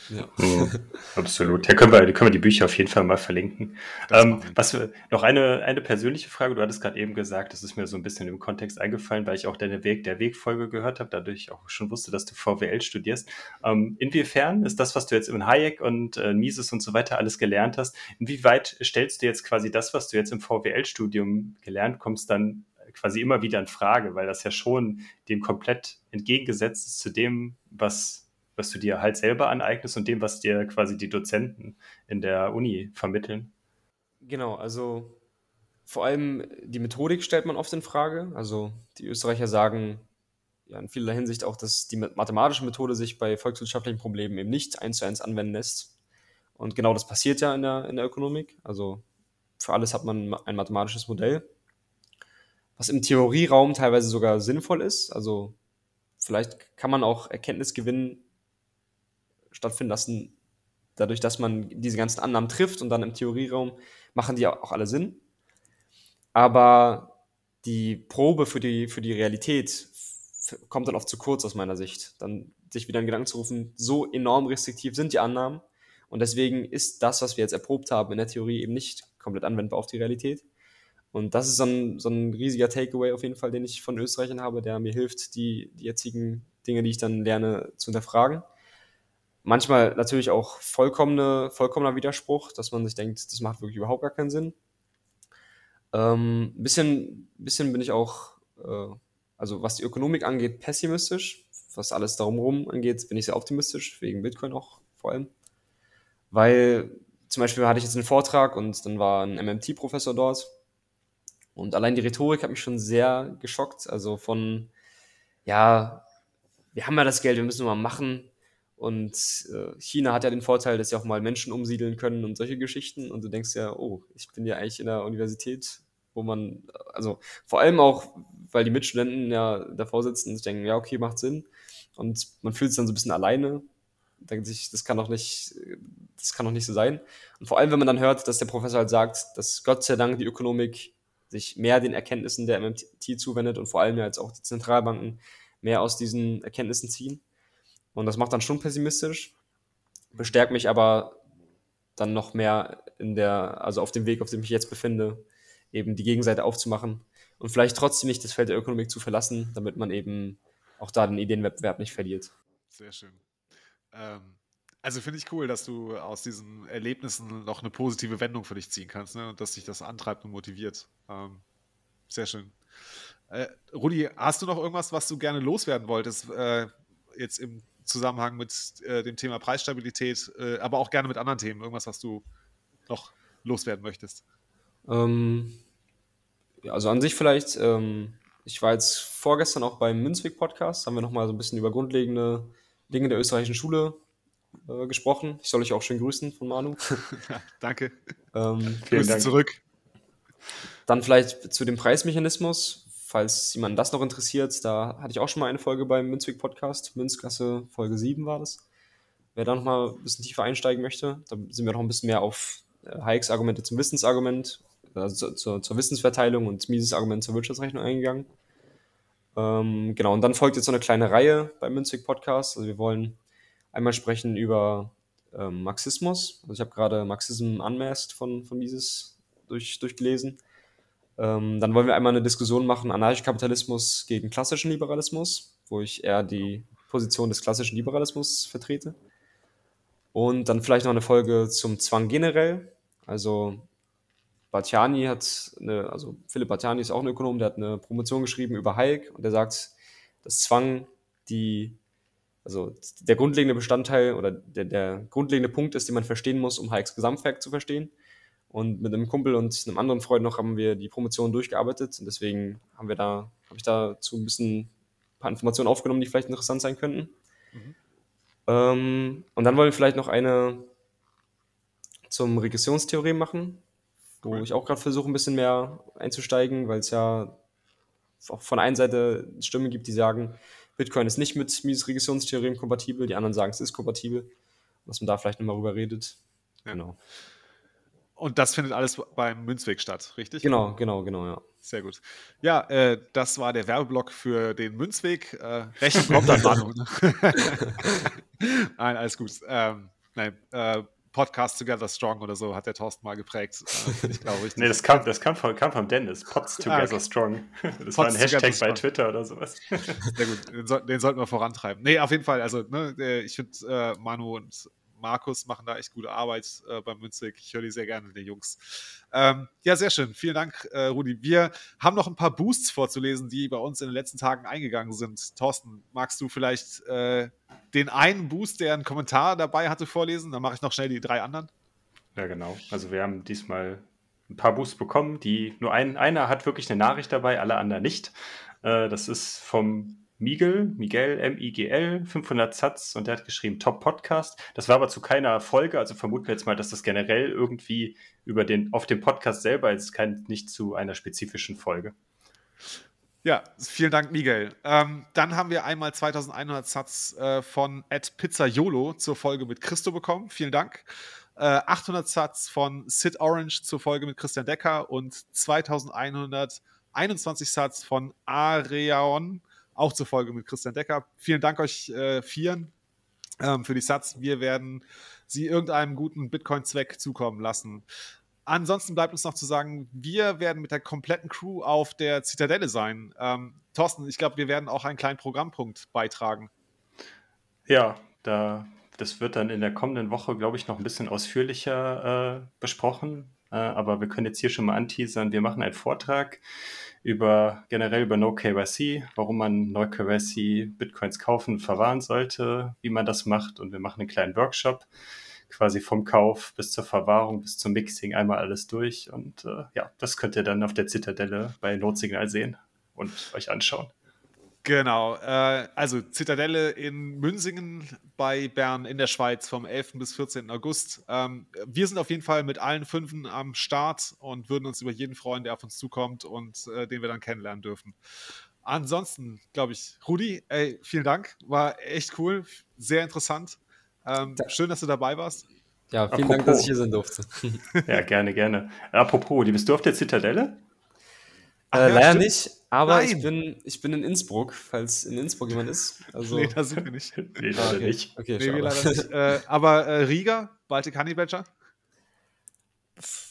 S3: Ja.
S2: Mhm, absolut. Da können wir, können wir die Bücher auf jeden Fall mal verlinken. Ähm, was wir, noch eine, eine persönliche Frage. Du hattest gerade eben gesagt, das ist mir so ein bisschen im Kontext eingefallen, weil ich auch deine Weg der Wegfolge gehört habe, dadurch auch schon wusste, dass du VWL studierst. Ähm, inwiefern ist das, was du jetzt in Hayek und äh, Mises und so weiter alles gelernt hast, inwieweit stellst du jetzt quasi das, was du jetzt im VWL-Studium gelernt kommst, dann quasi immer wieder in Frage, weil das ja schon dem komplett entgegengesetzt ist zu dem, was was du dir halt selber aneignest und dem, was dir quasi die Dozenten in der Uni vermitteln.
S3: Genau, also vor allem die Methodik stellt man oft in Frage. Also die Österreicher sagen ja in vieler Hinsicht auch, dass die mathematische Methode sich bei volkswirtschaftlichen Problemen eben nicht eins zu eins anwenden lässt. Und genau das passiert ja in der, in der Ökonomik. Also für alles hat man ein mathematisches Modell, was im Theorieraum teilweise sogar sinnvoll ist. Also vielleicht kann man auch Erkenntnisgewinn stattfinden lassen, dadurch, dass man diese ganzen Annahmen trifft und dann im Theorieraum machen die auch alle Sinn. Aber die Probe für die, für die Realität kommt dann oft zu kurz aus meiner Sicht. Dann sich wieder in Gedanken zu rufen, so enorm restriktiv sind die Annahmen und deswegen ist das, was wir jetzt erprobt haben in der Theorie eben nicht komplett anwendbar auf die Realität. Und das ist so ein, so ein riesiger Takeaway auf jeden Fall, den ich von Österreichern habe, der mir hilft, die, die jetzigen Dinge, die ich dann lerne, zu hinterfragen manchmal natürlich auch vollkommene, vollkommener Widerspruch, dass man sich denkt, das macht wirklich überhaupt gar keinen Sinn. Ähm, ein bisschen, bisschen bin ich auch, äh, also was die Ökonomik angeht, pessimistisch. Was alles darum rum angeht, bin ich sehr optimistisch, wegen Bitcoin auch vor allem. Weil zum Beispiel hatte ich jetzt einen Vortrag und dann war ein MMT-Professor dort. Und allein die Rhetorik hat mich schon sehr geschockt. Also von, ja, wir haben ja das Geld, wir müssen nur mal machen. Und äh, China hat ja den Vorteil, dass sie auch mal Menschen umsiedeln können und solche Geschichten. Und du denkst ja, oh, ich bin ja eigentlich in der Universität, wo man, also vor allem auch, weil die Mitstudenten ja davor sitzen und denken, ja, okay, macht Sinn. Und man fühlt sich dann so ein bisschen alleine. Denkt sich, das kann doch nicht, das kann doch nicht so sein. Und vor allem, wenn man dann hört, dass der Professor halt sagt, dass Gott sei Dank die Ökonomik sich mehr den Erkenntnissen der MMT zuwendet und vor allem ja jetzt auch die Zentralbanken mehr aus diesen Erkenntnissen ziehen. Und das macht dann schon pessimistisch, bestärkt mich aber dann noch mehr in der, also auf dem Weg, auf dem ich jetzt befinde, eben die Gegenseite aufzumachen und vielleicht trotzdem nicht das Feld der Ökonomik zu verlassen, damit man eben auch da den Ideenwettbewerb nicht verliert.
S1: Sehr schön. Ähm, also finde ich cool, dass du aus diesen Erlebnissen noch eine positive Wendung für dich ziehen kannst ne? und dass dich das antreibt und motiviert. Ähm, sehr schön. Äh, Rudi, hast du noch irgendwas, was du gerne loswerden wolltest, äh, jetzt im Zusammenhang mit äh, dem Thema Preisstabilität, äh, aber auch gerne mit anderen Themen, irgendwas, was du noch loswerden möchtest?
S3: Ähm, ja, also an sich vielleicht, ähm, ich war jetzt vorgestern auch beim Münzweg-Podcast, haben wir nochmal so ein bisschen über grundlegende Dinge der österreichischen Schule äh, gesprochen. Ich soll euch auch schön grüßen von Manu.
S1: Danke.
S3: ähm,
S1: Grüße
S2: Dank.
S1: zurück.
S3: Dann vielleicht zu dem Preismechanismus, falls jemanden das noch interessiert. Da hatte ich auch schon mal eine Folge beim Münzweg Podcast. Münzgasse Folge 7 war das. Wer da noch mal ein bisschen tiefer einsteigen möchte, da sind wir noch ein bisschen mehr auf äh, Hayeks Argumente zum Wissensargument, also zur, zur, zur Wissensverteilung und Mises Argument zur Wirtschaftsrechnung eingegangen. Ähm, genau, und dann folgt jetzt so eine kleine Reihe beim Münzweg Podcast. Also wir wollen einmal sprechen über ähm, Marxismus. Also ich habe gerade Marxism Unmasked von, von Mises durch, durchgelesen. Ähm, dann wollen wir einmal eine Diskussion machen, Anarchokapitalismus gegen klassischen Liberalismus, wo ich eher die Position des klassischen Liberalismus vertrete. Und dann vielleicht noch eine Folge zum Zwang generell. Also Bartiani hat eine, also Philipp Bartiani ist auch ein Ökonom, der hat eine Promotion geschrieben über Hayek und der sagt, dass Zwang die also der grundlegende Bestandteil oder der, der grundlegende Punkt ist, den man verstehen muss, um Hayeks Gesamtwerk zu verstehen. Und mit einem Kumpel und einem anderen Freund noch haben wir die Promotion durchgearbeitet und deswegen haben wir da, habe ich dazu ein bisschen ein paar Informationen aufgenommen, die vielleicht interessant sein könnten. Mhm. Ähm, und dann wollen wir vielleicht noch eine zum Regressionstheorem machen, wo cool. ich auch gerade versuche, ein bisschen mehr einzusteigen, weil es ja auch von einer Seite Stimmen gibt, die sagen, Bitcoin ist nicht mit Mises Regressionstheorem kompatibel, die anderen sagen, es ist kompatibel. Dass man da vielleicht nochmal rüber redet.
S1: Ja. Genau. Und das findet alles beim Münzweg statt, richtig?
S3: Genau, genau, genau, ja.
S1: Sehr gut. Ja, äh, das war der Werbeblock für den Münzweg. Äh, Rechnung kommt dann, Manu. Ne? nein, alles gut. Ähm, nein, äh, Podcast Together Strong oder so hat der Thorsten mal geprägt.
S2: Äh, ich glaube, nee, das kam, das kam, von, kam vom Dennis. Pots ah, Together ah, okay. Strong. Das Pots war ein Hashtag bei Twitter oder sowas.
S1: Sehr gut, den, den, sollten wir vorantreiben. Nee, auf jeden Fall. Also, ne, ich finde, äh, Manu und Markus machen da echt gute Arbeit äh, beim Münzweg. Ich höre die sehr gerne, die Jungs. Ähm, ja, sehr schön. Vielen Dank, äh, Rudi. Wir haben noch ein paar Boosts vorzulesen, die bei uns in den letzten Tagen eingegangen sind. Thorsten, magst du vielleicht äh, den einen Boost, der einen Kommentar dabei hatte, vorlesen? Dann mache ich noch schnell die drei anderen.
S2: Ja, genau. Also wir haben diesmal ein paar Boosts bekommen, die nur ein, einer hat wirklich eine Nachricht dabei, alle anderen nicht. Äh, das ist vom Miguel, Miguel, M-I-G-L, 500 Satz und der hat geschrieben Top Podcast. Das war aber zu keiner Folge, also vermuten wir jetzt mal, dass das generell irgendwie über den, auf dem Podcast selber ist, kein, nicht zu einer spezifischen Folge.
S1: Ja, vielen Dank, Miguel. Ähm, dann haben wir einmal 2100 Satz äh, von Ed Pizzaiolo zur Folge mit Christo bekommen. Vielen Dank. Äh, 800 Satz von Sid Orange zur Folge mit Christian Decker und 2121 Satz von Areon auch zur Folge mit Christian Decker. Vielen Dank euch äh, Vieren ähm, für die Satz. Wir werden sie irgendeinem guten Bitcoin-Zweck zukommen lassen. Ansonsten bleibt uns noch zu sagen, wir werden mit der kompletten Crew auf der Zitadelle sein. Ähm, Thorsten, ich glaube, wir werden auch einen kleinen Programmpunkt beitragen.
S2: Ja, da, das wird dann in der kommenden Woche, glaube ich, noch ein bisschen ausführlicher äh, besprochen. Äh, aber wir können jetzt hier schon mal anteasern. Wir machen einen Vortrag über generell über No KYC, warum man No KYC Bitcoins kaufen und verwahren sollte, wie man das macht und wir machen einen kleinen Workshop quasi vom Kauf bis zur Verwahrung bis zum Mixing einmal alles durch und äh, ja, das könnt ihr dann auf der Zitadelle bei Notsignal sehen und euch anschauen.
S1: Genau, äh, also Zitadelle in Münsingen bei Bern in der Schweiz vom 11. bis 14. August. Ähm, wir sind auf jeden Fall mit allen Fünfen am Start und würden uns über jeden freuen, der auf uns zukommt und äh, den wir dann kennenlernen dürfen. Ansonsten, glaube ich, Rudi, ey, vielen Dank, war echt cool, sehr interessant. Ähm, schön, dass du dabei warst.
S3: Ja, vielen Apropos. Dank, dass ich hier sein durfte.
S2: ja, gerne, gerne. Apropos, die bist du auf der Zitadelle?
S3: Äh, ja, leider stimmt. nicht, aber ich bin, ich bin in Innsbruck, falls in Innsbruck jemand ist.
S1: Also nee, da sind wir nicht.
S2: nee, leider okay. nicht.
S1: Okay, nee, wir leider nicht. Äh, aber äh, Riga, Baltic Honey Badger?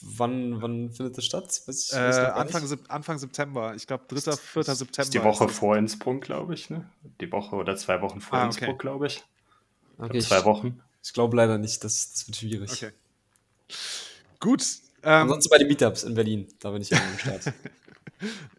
S3: Wann, wann findet das statt?
S1: Ich, äh, Anfang, Anfang, September. Ich glaube, 3., 4. September.
S2: Ist die Woche vor Innsbruck, glaube ich. Ne? Die Woche oder zwei Wochen vor ah, okay. Innsbruck, glaube ich. Okay, zwei Wochen.
S3: Ich, ich glaube leider nicht, das, das wird schwierig.
S1: Okay. Gut.
S3: Ähm, Ansonsten bei den Meetups in Berlin, da bin ich ja am Start.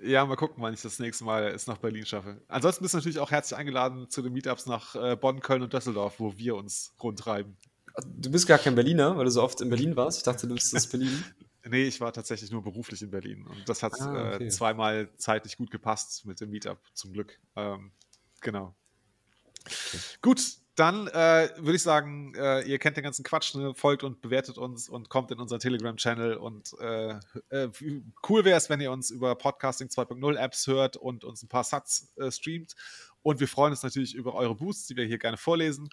S1: Ja, mal gucken, wann ich das nächste Mal es nach Berlin schaffe. Ansonsten bist du natürlich auch herzlich eingeladen zu den Meetups nach äh, Bonn, Köln und Düsseldorf, wo wir uns rundtreiben.
S3: Du bist gar kein Berliner, weil du so oft in Berlin warst. Ich dachte, du bist aus Berlin.
S1: nee, ich war tatsächlich nur beruflich in Berlin. Und das hat ah, okay. äh, zweimal zeitlich gut gepasst mit dem Meetup, zum Glück. Ähm, genau. Okay. Gut, dann äh, würde ich sagen, äh, ihr kennt den ganzen Quatsch, ne? folgt und bewertet uns und kommt in unseren Telegram-Channel. Und äh, äh cool wäre es, wenn ihr uns über Podcasting 2.0 Apps hört und uns ein paar Sats äh, streamt. Und wir freuen uns natürlich über eure Boosts, die wir hier gerne vorlesen.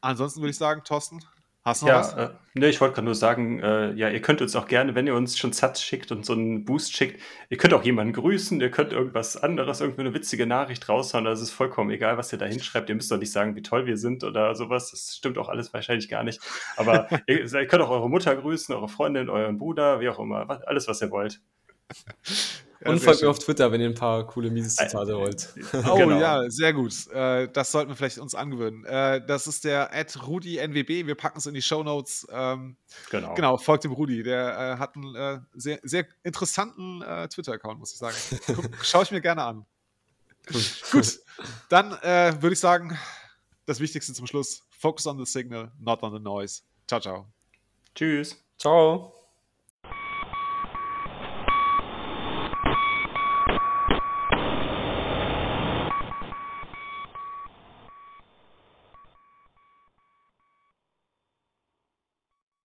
S1: Ansonsten würde ich sagen, Thorsten,
S2: Hast du noch ja, was? Äh, ne, ich wollte gerade nur sagen, äh, ja, ihr könnt uns auch gerne, wenn ihr uns schon Satz schickt und so einen Boost schickt, ihr könnt auch jemanden grüßen, ihr könnt irgendwas anderes, irgendwie eine witzige Nachricht raushauen, das ist vollkommen egal, was ihr da hinschreibt. Ihr müsst doch nicht sagen, wie toll wir sind oder sowas, das stimmt auch alles wahrscheinlich gar nicht. Aber ihr, ihr, könnt auch eure Mutter grüßen, eure Freundin, euren Bruder, wie auch immer, alles, was ihr wollt.
S3: Und folgt mir auf Twitter, wenn ihr ein paar coole Mises-Zitate äh, wollt.
S1: Oh genau. ja, sehr gut. Äh, das sollten wir vielleicht uns angewöhnen. Äh, das ist der RudyNWB. Wir packen es in die Show Notes. Ähm, genau. Genau, folgt dem Rudi. Der hat einen sehr, sehr interessanten Twitter-Account, muss ich sagen. Schaue ich mir gerne an. Cool. Gut, dann würde ich sagen, das Wichtigste zum Schluss. Focus on the signal, not on the noise. Ciao, ciao.
S2: Tschüss.
S3: Ciao.